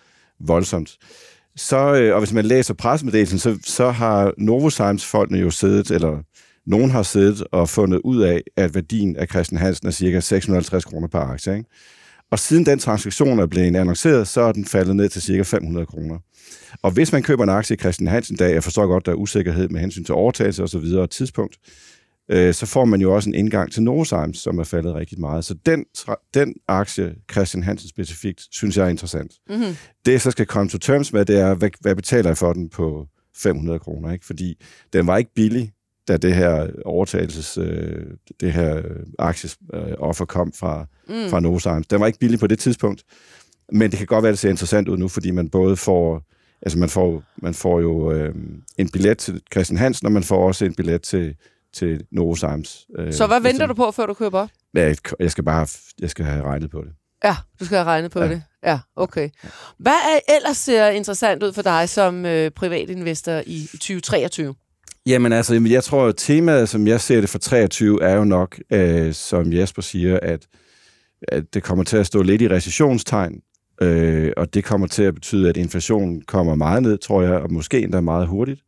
Speaker 4: voldsomt, så, øh, og hvis man læser pressemeddelelsen, så, så har Novozymes folkene jo siddet, eller nogen har siddet og fundet ud af, at værdien af Christian Hansen er cirka 650 kroner per aktie. Ikke? Og siden den transaktion er blevet annonceret, så er den faldet ned til cirka 500 kroner. Og hvis man køber en aktie i Christian Hansen dag, jeg forstår godt, der er usikkerhed med hensyn til overtagelse og så videre og tidspunkt, øh, så får man jo også en indgang til Novozymes, som er faldet rigtig meget. Så den, den aktie, Christian Hansen specifikt, synes jeg er interessant.
Speaker 1: Mm-hmm.
Speaker 4: Det, jeg så skal komme to terms med, det er, hvad, hvad betaler jeg for den på 500 kroner? Ikke? Fordi den var ikke billig, da det her overtagelses, øh, det her aktieoffer kom fra, mm. fra Novozymes. Den var ikke billig på det tidspunkt, men det kan godt være, at det ser interessant ud nu, fordi man både får, altså man får, man får jo øh, en billet til Christian Hansen, og man får også en billet til, til Novozymes. Øh,
Speaker 1: Så hvad venter du på, før du køber op?
Speaker 4: Ja, jeg skal bare jeg skal have regnet på det.
Speaker 1: Ja, du skal have regnet på
Speaker 4: Ja.
Speaker 1: det. Ja, okay. Hvad er ellers ser interessant ud for dig som øh, privatinvestor i, i 2023?
Speaker 4: Jamen altså, jeg tror, at temaet, som jeg ser det for 23, er jo nok, øh, som Jesper siger, at, at det kommer til at stå lidt i recessionstegn, øh, og det kommer til at betyde, at inflationen kommer meget ned, tror jeg, og måske endda meget hurtigt.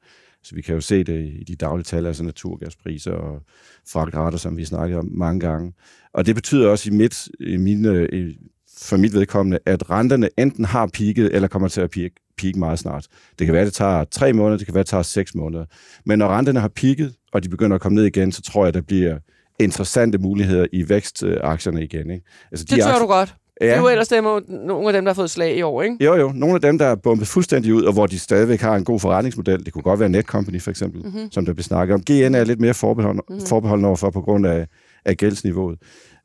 Speaker 4: Så vi kan jo se det i de daglige tal, altså naturgaspriser og fragtrater, som vi snakkede om mange gange. Og det betyder også i mit, i mine, i, for mit vedkommende, at renterne enten har peaked, eller kommer til at peak, peak meget snart. Det kan være, det tager tre måneder, det kan være, det tager seks måneder. Men når renterne har peaked, og de begynder at komme ned igen, så tror jeg, der bliver interessante muligheder i vækstaktierne igen. Ikke? Altså,
Speaker 1: Det tør
Speaker 4: aktier-
Speaker 1: du godt. Ja. Det er jo ellers dem, nogle af dem, der har fået slag i år, ikke?
Speaker 4: jo, jo. Nogle af dem, der er bumpet fuldstændig ud, og hvor de stadigvæk har en god forretningsmodel. Det kunne godt være Netcompany, for eksempel,
Speaker 1: Mhm.
Speaker 4: mm-hmm. som der bliver snakket om. GN er lidt mere forbeholden, mm-hmm. forbeholden overfor på grund af, af gældsniveauet.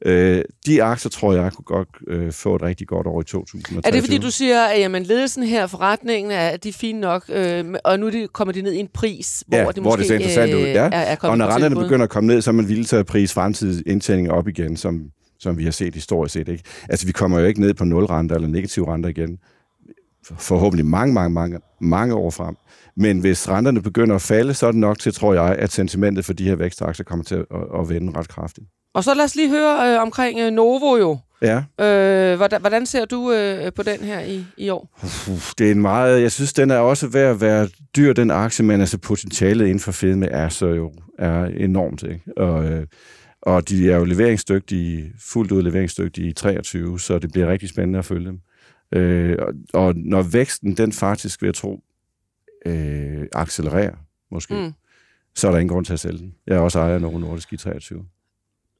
Speaker 4: Øh, de aktier, tror jeg, kunne godt øh, få et rigtig godt år i 2023.
Speaker 1: Er det fordi, du siger, at jamen, ledelsen her, forretningen, er de er fine nok, øh, og nu de, kommer de ned i en pris, hvor
Speaker 4: Ja,
Speaker 1: det
Speaker 4: hvor
Speaker 1: måske
Speaker 4: det ser interessant ud, ja.
Speaker 1: er, er
Speaker 4: Og når renterne begynder at komme ned, så er man villig til at prise fremtidig indtjening op igen, som, som vi har set historisk set. Ikke? Altså, vi kommer jo ikke ned på nul renter eller negative renter igen. Forhåbentlig mange, mange, mange, mange år frem. Men hvis renterne begynder at falde, så er det nok til, tror jeg, at sentimentet for de her vækstaktier kommer til at, at, vende ret kraftigt.
Speaker 1: Og så lad os lige høre øh, omkring øh, Novo jo.
Speaker 4: Ja,
Speaker 1: Øh, hvordan, hvordan ser du øh, på den her i, i år?
Speaker 4: Uf, det er en meget... Jeg synes, den er også ved at være dyr, den aktie, men altså potentialet inden for fedme er så jo er enormt, ikke? Og, øh, og de er jo leveringsdygtige, fuldt ud leveringsdygtige i 23, så det bliver rigtig spændende at følge dem. Øh, og, og når væksten, den faktisk, vil jeg tro, øh, accelererer, måske,
Speaker 1: Mm.
Speaker 4: så er der ingen grund til at sælge den. Jeg er også ejer af Novo Nordisk i 23.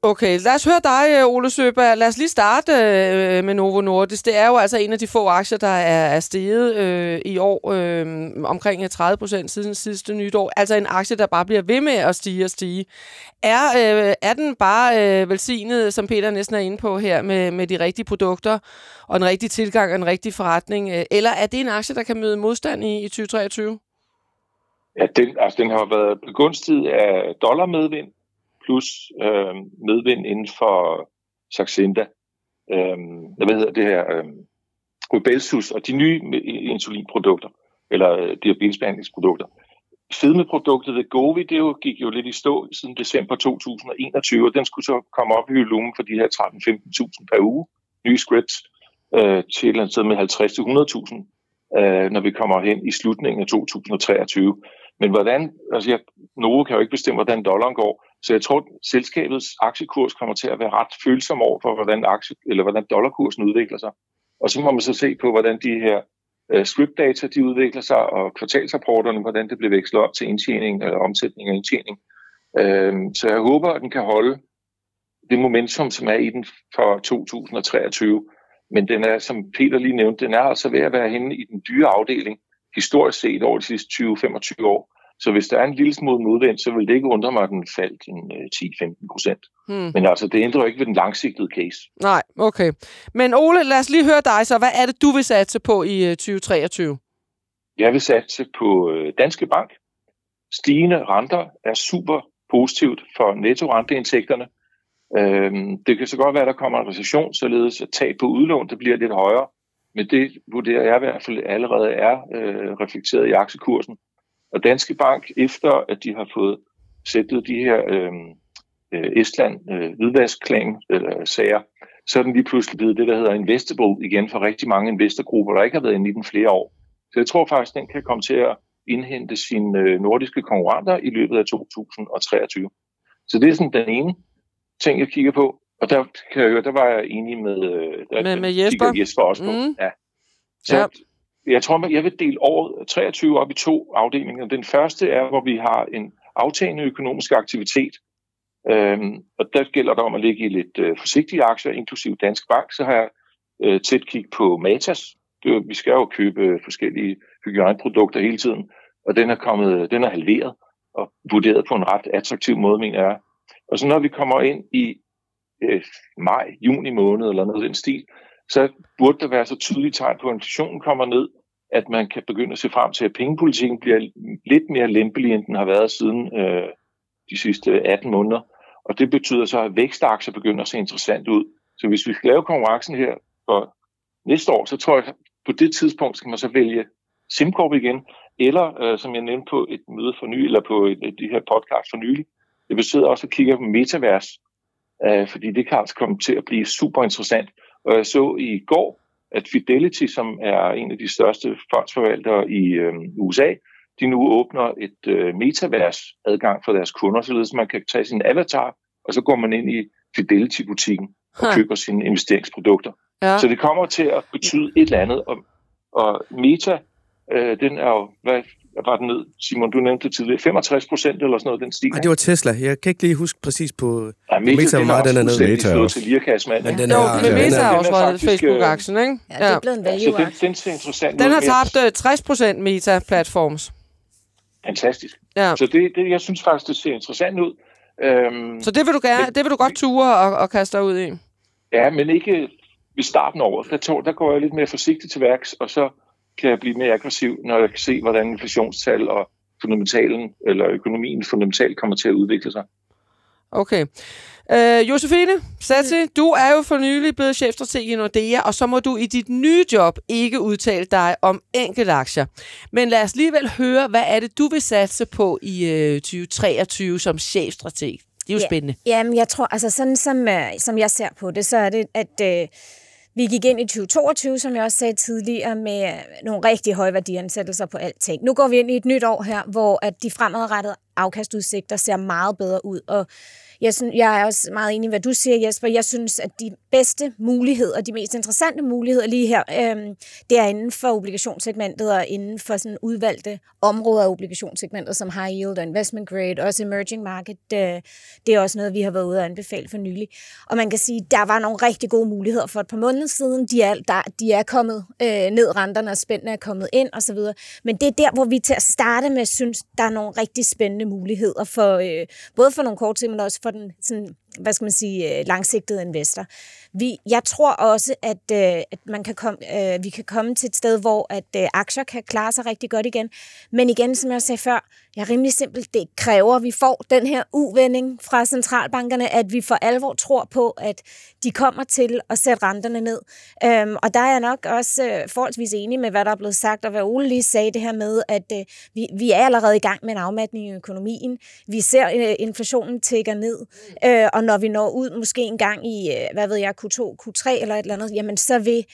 Speaker 1: Okay, lad os høre dig, øh, Ole Søberg. Lad os lige starte øh, med Novo Nordisk. Det er jo altså en af de få aktier, der er, er steget øh, i år øh, omkring øh, 30 procent siden sidste nytår. Altså en aktie, der bare bliver ved med at stige og stige. Er, øh, er den bare øh, velsignet, som Peter næsten er inde på her, med, med de rigtige produkter og en rigtig tilgang og en rigtig forretning? Øh, eller er det en aktie, der kan møde modstand i, i 2023?
Speaker 5: Ja, den, altså, den har været begunstiget af dollarmedvind plus øh, medvind inden for Saxenda. Øh, hvad hedder det her? Øh, Rubelsus og de nye insulinprodukter, eller øh, diabetesbehandlingsprodukter. Fedmeproduktet Wegovy, det jo, gik jo lidt i stå siden december 2021, og den skulle så komme op i volumen for de her 13-15.000 per uge, nye scripts, øh, til et eller andet sted med 50-100.000, øh, når vi kommer hen i slutningen af 2023. Men hvordan, altså jeg, Novo kan jo ikke bestemme, hvordan dollaren går, så jeg tror, at selskabets aktiekurs kommer til at være ret følsom over for, hvordan, aktie, eller hvordan dollarkursen udvikler sig. Og så må man så se på, hvordan de her øh, scriptdata de udvikler sig, og kvartalsrapporterne, hvordan det bliver vekslet op til indtjening, eller omsætning og indtjening. Øh, så jeg håber, at den kan holde det momentum, som er i den for 2023. Men den er, som Peter lige nævnte, den er altså ved at være henne i den dyre afdeling, historisk set over de sidste 20-25 år. Så hvis der er en lille smule modvind, så vil det ikke undre mig, at den faldt en 10-15 procent. Hmm. Men altså, det ændrer jo ikke ved den langsigtede case.
Speaker 1: Nej, okay. Men Ole, lad os lige høre dig så. Hvad er det, du vil satse på i 2023?
Speaker 5: Jeg vil satse på Danske Bank. Stigende renter er super positivt for netto-renteindtægterne. Øhm, det kan så godt være, at der kommer en recession, således at tag på udlån det bliver lidt højere. Men det vurderer jeg i hvert fald allerede er øh, reflekteret i aktiekursen. Og Danske Bank, efter at de har fået sættet de her øhm, øh, Estland øh, hvidvaskklagen eller sager, så er den lige pludselig blevet det, der hedder investable igen for rigtig mange investorgrupper, der ikke har været inde i den flere år. Så jeg tror faktisk, den kan komme til at indhente sine øh, nordiske konkurrenter i løbet af 2023. Så det er sådan den ene ting, jeg kigger på. Og der kan jeg høre, der var jeg enig med, øh, der,
Speaker 1: med, med Jesper.
Speaker 5: Jesper også på. Mm. Ja. Så ja jeg tror, jeg vil dele året 23 op i to afdelinger. Den første er, hvor vi har en aftagende økonomisk aktivitet. Øhm, og der gælder det om at ligge i lidt øh, forsigtige aktier, inklusive Dansk Bank. Så har jeg øh, tæt kig på Matas. Det, vi skal jo købe forskellige hygiejneprodukter hele tiden. Og den er, kommet, den er halveret og vurderet på en ret attraktiv måde, mener jeg. Og så når vi kommer ind i øh, maj, juni måned eller noget af den stil, så burde der være så tydelige tegn på, at inflationen kommer ned, at man kan begynde at se frem til, at pengepolitikken bliver lidt mere lempelig, end den har været siden øh, de sidste 18 måneder. Og det betyder så, at vækstaktier begynder at se interessant ud. Så hvis vi skal lave konkurrencen her for næste år, så tror jeg, at på det tidspunkt skal man så vælge SimCorp igen, eller øh, som jeg nævnte på et møde for nylig, eller på et, et, de her podcast for nylig, det betyder også at kigge på metavers, øh, fordi det kan altså komme til at blive super interessant. Og jeg så i går, at Fidelity, som er en af de største fondsforvaltere i øh, USA, de nu åbner et øh, metavers adgang for deres kunder, således man kan tage sin avatar, og så går man ind i Fidelity-butikken og køber sine investeringsprodukter. Ja. Så det kommer til at betyde et eller andet, og, og Meta, øh, den er jo, hvad var den ned, Simon, du nævnte det tidligere, 65 procent eller sådan noget, den stiger.
Speaker 6: Nej, det var Tesla. Jeg kan ikke lige huske præcis på
Speaker 5: ja, Meta, Meta hvor meget den er nede. Meta er også. Til Lirkas,
Speaker 1: Men den er, jo, men Meta er også røget Facebook-aktien, ikke?
Speaker 3: Ja, det er blevet en value
Speaker 5: den, den ser interessant
Speaker 1: Den har tabt 60 øh, procent Meta-platforms.
Speaker 5: Fantastisk. Ja. Så det, det, jeg synes faktisk, det ser interessant ud.
Speaker 1: Øhm, så det vil du, gerne, men, det vil du godt ture og, og kaste dig ud i?
Speaker 5: Ja, men ikke ved starten af året. Der, tog, der går jeg lidt mere forsigtigt til værks, og så kan jeg blive mere aggressiv, når jeg kan se, hvordan inflationstal og fundamentalen, eller økonomien fundamentalt kommer til at udvikle sig.
Speaker 1: Okay. Øh, Josefine Satsi, mm. du er jo for nylig blevet chefstrateg i Nordea, og så må du i dit nye job ikke udtale dig om enkelte aktier. Men lad os alligevel høre, hvad er det, du vil satse på i øh, 2023 som chefstrateg? Det er jo
Speaker 3: ja,
Speaker 1: spændende.
Speaker 3: Jamen, jeg tror, altså sådan som, øh, som jeg ser på det, så er det, at øh, vi gik ind i 2022, som jeg også sagde tidligere, med øh, nogle rigtig høje værdiansættelser på alting. Nu går vi ind i et nyt år her, hvor at de fremadrettede afkastudsigter ser meget bedre ud, og jeg, synes, jeg er også meget enig i, hvad du siger, Jesper. Jeg synes, at de bedste muligheder, de mest interessante muligheder lige her, øhm, det er inden for obligationssegmentet og inden for sådan udvalgte områder af obligationssegmentet, som high yield og investment grade, også emerging market. Øh, det er også noget, vi har været ude og anbefale for nylig. Og man kan sige, der var nogle rigtig gode muligheder for et par måneder siden. De er, der, de er kommet øh, ned, renterne og spændende er kommet ind osv. Men det er der, hvor vi til at starte med synes, der er nogle rigtig spændende muligheder for øh, både for nogle kort men også for den sådan, hvad skal man sige, øh, langsigtede investor. Vi, jeg tror også, at, øh, at man kan komme, øh, vi kan komme til et sted, hvor at øh, aktier kan klare sig rigtig godt igen. Men igen, som jeg sagde før, jeg er rimelig simpelt, det kræver, at vi får den her uvending fra centralbankerne, at vi for alvor tror på, at de kommer til at sætte renterne ned. Øhm, og der er jeg nok også øh, forholdsvis enig med, hvad der er blevet sagt, og hvad Ole lige sagde det her med, at øh, vi, vi er allerede i gang med en afmatning i økonomien. Vi ser øh, inflationen tækker ned, øh, og når vi når ud måske en gang i, øh, hvad ved jeg, Q2, Q3 eller et eller andet, jamen så vil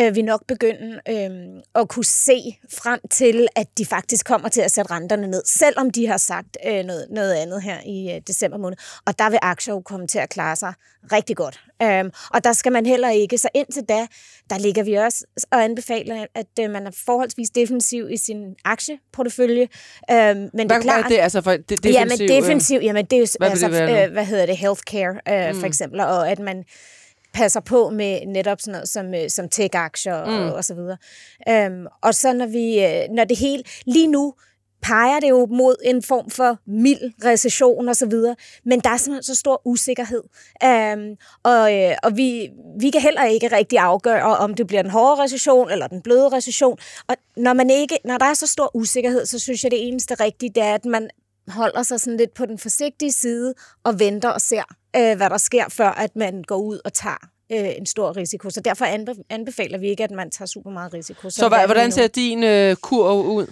Speaker 3: øh, vi nok begynde øh, at kunne se frem til, at de faktisk kommer til at sætte renterne ned, selvom de har sagt øh, noget, noget andet her i øh, december måned. Og der vil aktier jo komme til at klare sig rigtig godt. Øh, og der skal man heller ikke, så indtil da, der ligger vi også og anbefaler, at øh, man er forholdsvis defensiv i sin aktieportefølje. Øh, men
Speaker 1: hvad,
Speaker 3: det er klart,
Speaker 1: hvad er det? Altså for defensiv,
Speaker 3: jamen, defensiv, jamen det er jo, hvad, altså, øh, hvad hedder det, healthcare øh, mm. for eksempel, og at man passer på med netop sådan noget som, øh, som tech-aktier mm. og, og så videre. Øhm, og så når vi, øh, når det hele, lige nu, peger det jo mod en form for mild recession osv., men der er simpelthen så stor usikkerhed. Um, og øh, og vi, vi kan heller ikke rigtig afgøre, om det bliver den hårde recession eller den bløde recession. Og når, man ikke, når der er så stor usikkerhed, så synes jeg, det eneste rigtige, det er, at man holder sig sådan lidt på den forsigtige side og venter og ser, øh, hvad der sker, før at man går ud og tager øh, en stor risiko. Så derfor anbefaler vi ikke, at man tager super meget risiko.
Speaker 1: Så, så hvordan ser din øh, kurv ud?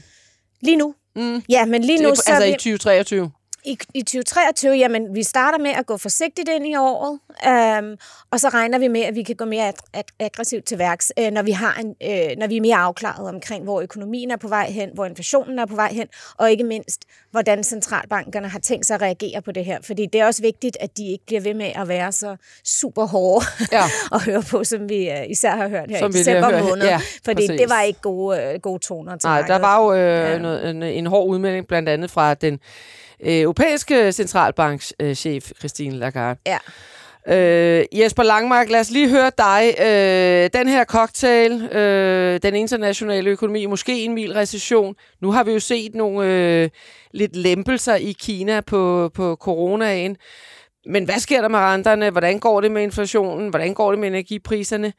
Speaker 3: Lige nu? Mm. Ja, men lige nu...
Speaker 1: Det, så altså vi, i 2023?
Speaker 3: I, I 2023, jamen, vi starter med at gå forsigtigt ind i året, øhm, og så regner vi med, at vi kan gå mere ag- aggressivt til værks, øh, når, vi har en, øh, når vi er mere afklaret omkring, hvor økonomien er på vej hen, hvor inflationen er på vej hen, og ikke mindst, hvordan centralbankerne har tænkt sig at reagere på det her. Fordi det er også vigtigt, at de ikke bliver ved med at være så super hårde ja. at høre på, som vi øh, især har hørt her som i december måned. Ja, fordi præcis. det var ikke gode, øh, gode toner til
Speaker 1: Nej,
Speaker 3: markedet.
Speaker 1: der var jo øh, ja. noget, en, en hård udmelding, blandt andet fra den europæiske centralbankschef øh, Christine Lagarde.
Speaker 3: Ja.
Speaker 1: Øh, Jesper Langmark, lad os lige høre dig. Øh, den her cocktail, øh, den internationale økonomi, måske en mild recession. Nu har vi jo set nogle øh, lidt lempelser i Kina på, på coronaen. Men hvad sker der med renterne? Hvordan går det med inflationen? Hvordan går det med energipriserne?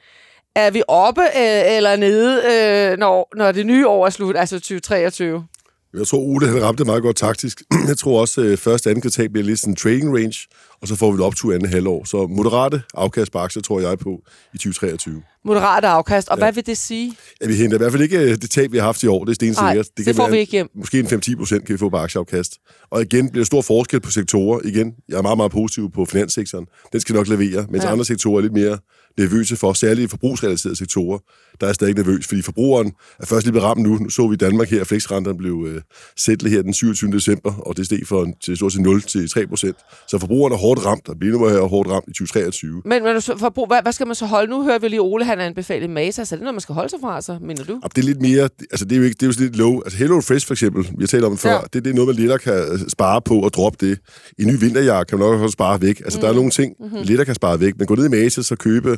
Speaker 1: Er vi oppe øh, eller nede, øh, når, når det nye år er slut, altså 2023?
Speaker 2: Jeg tror, Ole han ramte meget godt taktisk. Jeg tror også, at første anden kvartal bliver lidt sådan en trading range, og så får vi det op til andet halvår. Så moderate afkast på aktier, tror jeg på i 2023.
Speaker 1: Moderate afkast, og ja. hvad vil det sige?
Speaker 2: Ja, vi henter i hvert fald ikke øh, det tab, vi har haft i år. Det er stensikkert.
Speaker 1: Det, det kan får være, vi ikke hjem.
Speaker 2: Måske en 5-10 procent kan vi få på aktieafkast. Og igen bliver der stor forskel på sektorer. Igen, jeg er meget, meget positiv på finanssektoren. Den skal nok levere, mens ja. andre sektorer er lidt mere nervøse for, særligt forbrugsrelaterede sektorer, der er stadig nervøs, fordi forbrugeren er først lige ramt nu. Nu så vi i Danmark her, at flexrenterne blev øh, sætlet her den 27. december, og det steg fra til stort set 0 til 3 procent. Så forbrugeren er hårdt ramt, og bliver nu hårdt ramt i 2023.
Speaker 1: Men, men forbrug, hvad, hvad, skal man så holde? Nu hører vi lige Ole, han anbefalet Masa, så er det noget, man skal holde sig fra, så mener du?
Speaker 2: det er lidt mere, altså det er jo, ikke, det er jo lidt low. Altså Hello Fresh for eksempel, vi har talt om det før, ja. det, det er noget, man lettere kan øh, spare på og droppe det. I ny vinterjakke kan man nok også spare væk. Altså mm. der er mm. nogle ting, mm-hmm. man lettere kan spare væk. Men gå ned i Masa, så købe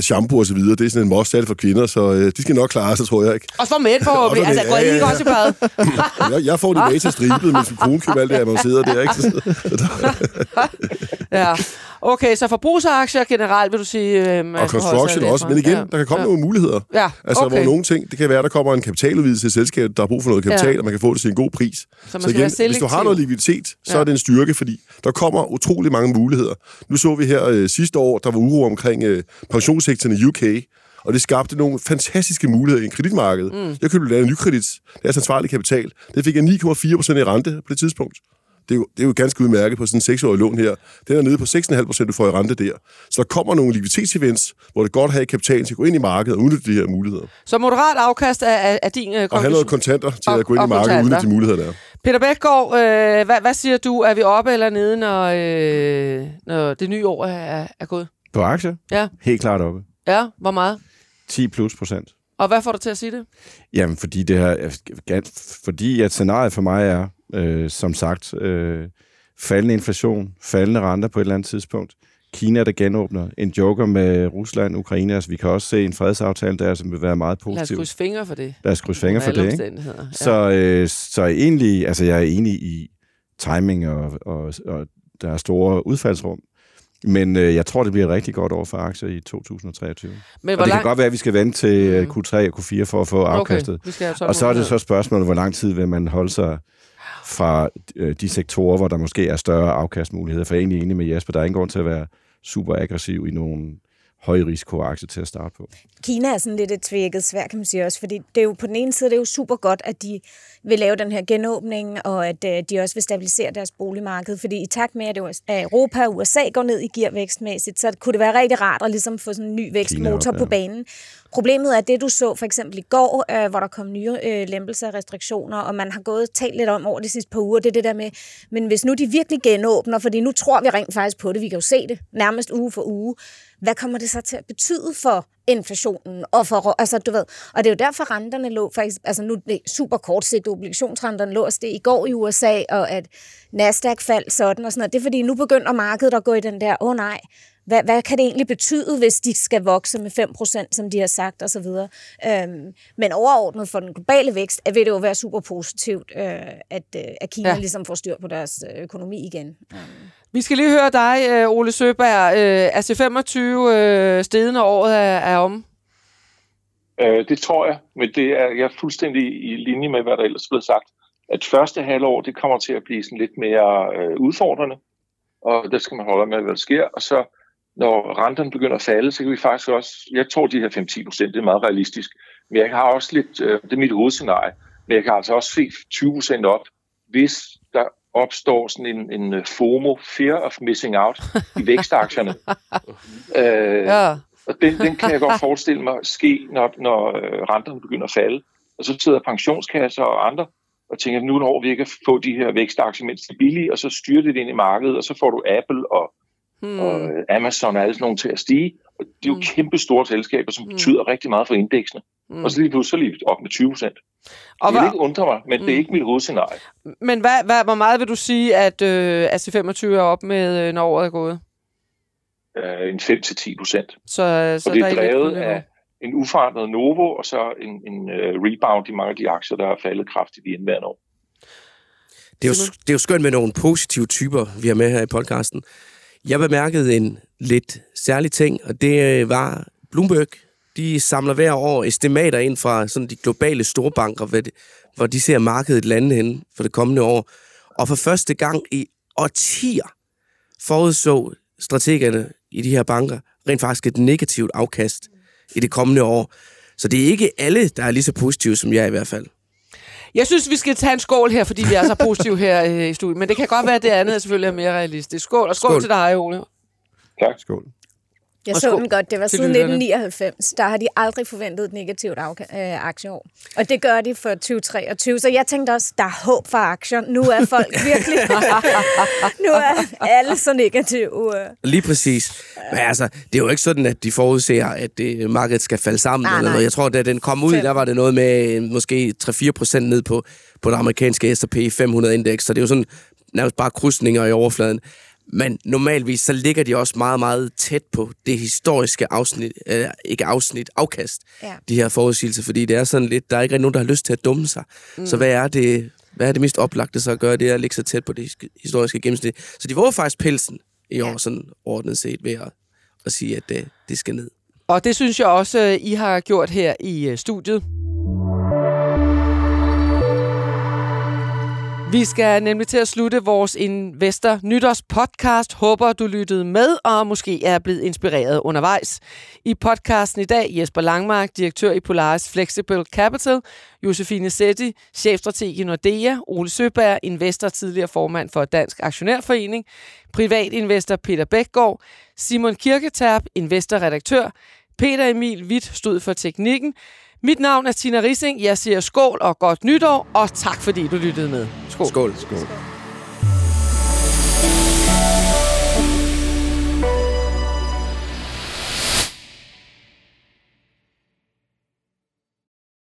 Speaker 2: shampoo og så videre. Det er sådan en most for kvinder, så øh, de skal nok klare sig, tror jeg ikke.
Speaker 1: Og for mænd forhåbentlig. altså, går I ikke også i bad?
Speaker 2: jeg, jeg får det med til stribet, mens min kone køber alt det man sidder der, ikke?
Speaker 1: ja. Okay, så forbrugsaktier generelt, vil du sige...
Speaker 2: Øh, og construction også, men igen, ja. der kan komme ja. nogle muligheder.
Speaker 1: Ja,
Speaker 2: altså, okay. hvor nogle ting, det kan være, der kommer en kapitaludvidelse til selskabet, der har brug for noget kapital, ja. og man kan få det til en god pris.
Speaker 1: Så, så igen,
Speaker 2: hvis du har noget likviditet, så ja. er det en styrke, fordi der kommer utrolig mange muligheder. Nu så vi her øh, sidste år, der var uro omkring øh, pensionssektoren i UK, og det skabte nogle fantastiske muligheder i en kreditmarked. Mm. Jeg købte blandt andet nykredit, det er ansvarlig kapital. Det fik jeg 9,4 procent i rente på det tidspunkt. Det er, jo, det er jo ganske udmærket på sådan en seksårig lån her. Den er nede på 6,5 procent, du får i rente der. Så der kommer nogle likviditetsevents, hvor det godt har kapital til at gå ind i markedet og udnytte de her muligheder.
Speaker 1: Så moderat afkast er, er din
Speaker 2: konklusion? Og have noget kontanter til og, at gå ind i markedet og udnytte de muligheder, der er.
Speaker 1: Peter Bækgaard, øh, hvad, hvad siger du? Er vi oppe eller nede, når, øh, når det nye år er, er gået?
Speaker 4: På aktier?
Speaker 1: Ja.
Speaker 4: Helt klart oppe.
Speaker 1: Ja, hvor meget?
Speaker 4: 10 plus procent.
Speaker 1: Og hvad får du til at sige det?
Speaker 4: Jamen, fordi det her, fordi at scenariet for mig er, øh, som sagt, øh, faldende inflation, faldende renter på et eller andet tidspunkt. Kina, der genåbner. En joker med Rusland, Ukraine. Altså, vi kan også se en fredsaftale der, som vil være meget positiv. Lad os
Speaker 1: krydse fingre for det.
Speaker 4: Lad os krydse fingre for det, ikke? Ja. Så, øh, så egentlig, altså jeg er enig i timing, og, og, og der er store udfaldsrum. Men øh, jeg tror, det bliver et rigtig godt år for aktier i 2023. Men og det lang... kan godt være, at vi skal vente til mm. Q3 og Q4 for at få afkastet. Okay, og så er det så spørgsmålet, hvor lang tid vil man holde sig fra øh, de sektorer, hvor der måske er større afkastmuligheder. For jeg er egentlig enig med Jesper, der er ingen grund til at være super aggressiv i nogle højrisikoaktier til at starte på.
Speaker 3: Kina er sådan lidt et tvækket svært, kan man sige også, fordi det er jo på den ene side, det er jo super godt, at de vil lave den her genåbning, og at øh, de også vil stabilisere deres boligmarked, fordi i takt med, at, Europa og USA går ned i gear vækstmæssigt, så kunne det være rigtig rart at ligesom få sådan en ny vækstmotor Kina, ja. på banen. Problemet er det, du så for eksempel i går, øh, hvor der kom nye øh, lempelser af restriktioner, og man har gået og talt lidt om over de sidste par uger, det er det der med, men hvis nu de virkelig genåbner, fordi nu tror vi rent faktisk på det, vi kan jo se det nærmest uge for uge, hvad kommer det så til at betyde for inflationen? Og, for, altså, du ved, og det er jo derfor, renterne lå faktisk, altså nu det super kortsigtet, obligationsrenterne lå det i går i USA, og at Nasdaq faldt sådan og sådan noget. Det er fordi, nu begynder markedet at gå i den der, åh oh, nej, hvad, hvad kan det egentlig betyde, hvis de skal vokse med 5%, som de har sagt osv. Øhm, men overordnet for den globale vækst, vil det jo være super positivt, øh, at, øh, at Kina ja. ligesom får styr på deres øh, økonomi igen. Um.
Speaker 1: Vi skal lige høre dig, øh, Ole Søberg. Øh, altså 25 øh, stedende året er, er om?
Speaker 5: Øh, det tror jeg, men det er jeg er fuldstændig i linje med, hvad der ellers er blevet sagt. At første halvår, det kommer til at blive sådan lidt mere øh, udfordrende, og der skal man holde med, hvad der sker. Og så når renterne begynder at falde, så kan vi faktisk også, jeg tror de her 5-10 procent, det er meget realistisk, men jeg har også lidt, øh, det er mit hovedscenarie, men jeg kan altså også se 20 procent op, hvis opstår sådan en, en øh, FOMO, Fear of Missing Out, i vækstaktierne. øh, ja. Og den, den kan jeg godt forestille mig ske, når, når øh, renterne begynder at falde. Og så sidder pensionskasser og andre og tænker, nu når vi ikke at få de her vækstaktier, mens de er billige, og så styrer det ind i markedet, og så får du Apple og, hmm. og øh, Amazon og alle sådan nogle til at stige. Og det er jo hmm. kæmpe store selskaber, som hmm. betyder rigtig meget for indeksene. Hmm. Og så lige pludselig så op med 20 procent. Det vil ikke undre mig, men mm. det er hmm. ikke mit hovedscenarie.
Speaker 1: Men hvad, hvad, hvor meget vil du sige, at øh, AC25 er op med, øh, når året er gået?
Speaker 5: Øh, en 5-10 procent.
Speaker 1: Så, så
Speaker 5: og det er drevet af en uforandret Novo, og så en, en uh, rebound i mange af de aktier, der har faldet kraftigt i indværende år.
Speaker 6: Det er, jo, det er jo skønt med nogle positive typer, vi har med her i podcasten. Jeg bemærkede en lidt særlig ting, og det øh, var Bloomberg. De samler hver år estimater ind fra sådan de globale storbanker, hvor de, hvor de ser markedet lande hen for det kommende år. Og for første gang i årtier forudså strategerne i de her banker rent faktisk et negativt afkast i det kommende år. Så det er ikke alle, der er lige så positive som jeg i hvert fald.
Speaker 1: Jeg synes, vi skal tage en skål her, fordi vi er så positive her øh, i studiet. Men det kan godt være, at det andet er selvfølgelig er mere realistisk. Skål, og skål, skål. til dig, Ole.
Speaker 2: Tak. Skål.
Speaker 3: Jeg så den godt. Det var siden 1999. Der har de aldrig forventet et negativt øh, aktieår. Og det gør de for 2023. Så jeg tænkte også, der er håb for aktier. Nu er folk virkelig... nu er alle så negative.
Speaker 6: Lige præcis. Men altså, det er jo ikke sådan, at de forudser, at det, markedet skal falde sammen. Nej, eller noget. Jeg tror, da den kom ud, der var det noget med måske 3-4 procent ned på, på den amerikanske S&P 500-indeks. Så det er jo sådan nærmest bare krydsninger i overfladen. Men normalvis så ligger de også meget, meget tæt på det historiske afsnit, øh, ikke afsnit, afkast, ja. de her forudsigelser, fordi det er sådan lidt, der er ikke rigtig nogen, der har lyst til at dumme sig. Mm. Så hvad er det, hvad er det mest oplagte så at gøre, det er at ligge så tæt på det historiske gennemsnit. Så de var faktisk pelsen i år, ja. sådan ordnet set, ved at, at sige, at det, det skal ned.
Speaker 1: Og det synes jeg også, øh, I har gjort her i øh, studiet. Vi skal nemlig til at slutte vores Investor Nytårs podcast. Håber, du lyttede med og måske er blevet inspireret undervejs. I podcasten i dag Jesper Langmark, direktør i Polaris Flexible Capital, Josefine Setti, chefstrateg i Nordea, Ole Søberg, investor tidligere formand for Dansk Aktionærforening, privatinvestor Peter Bækgaard, Simon Kirketab, investorredaktør, Peter Emil Witt stod for teknikken, mit navn er Tina Rising. Jeg siger skål og godt nytår, og tak fordi du lyttede med.
Speaker 6: Skål. Skål. skål.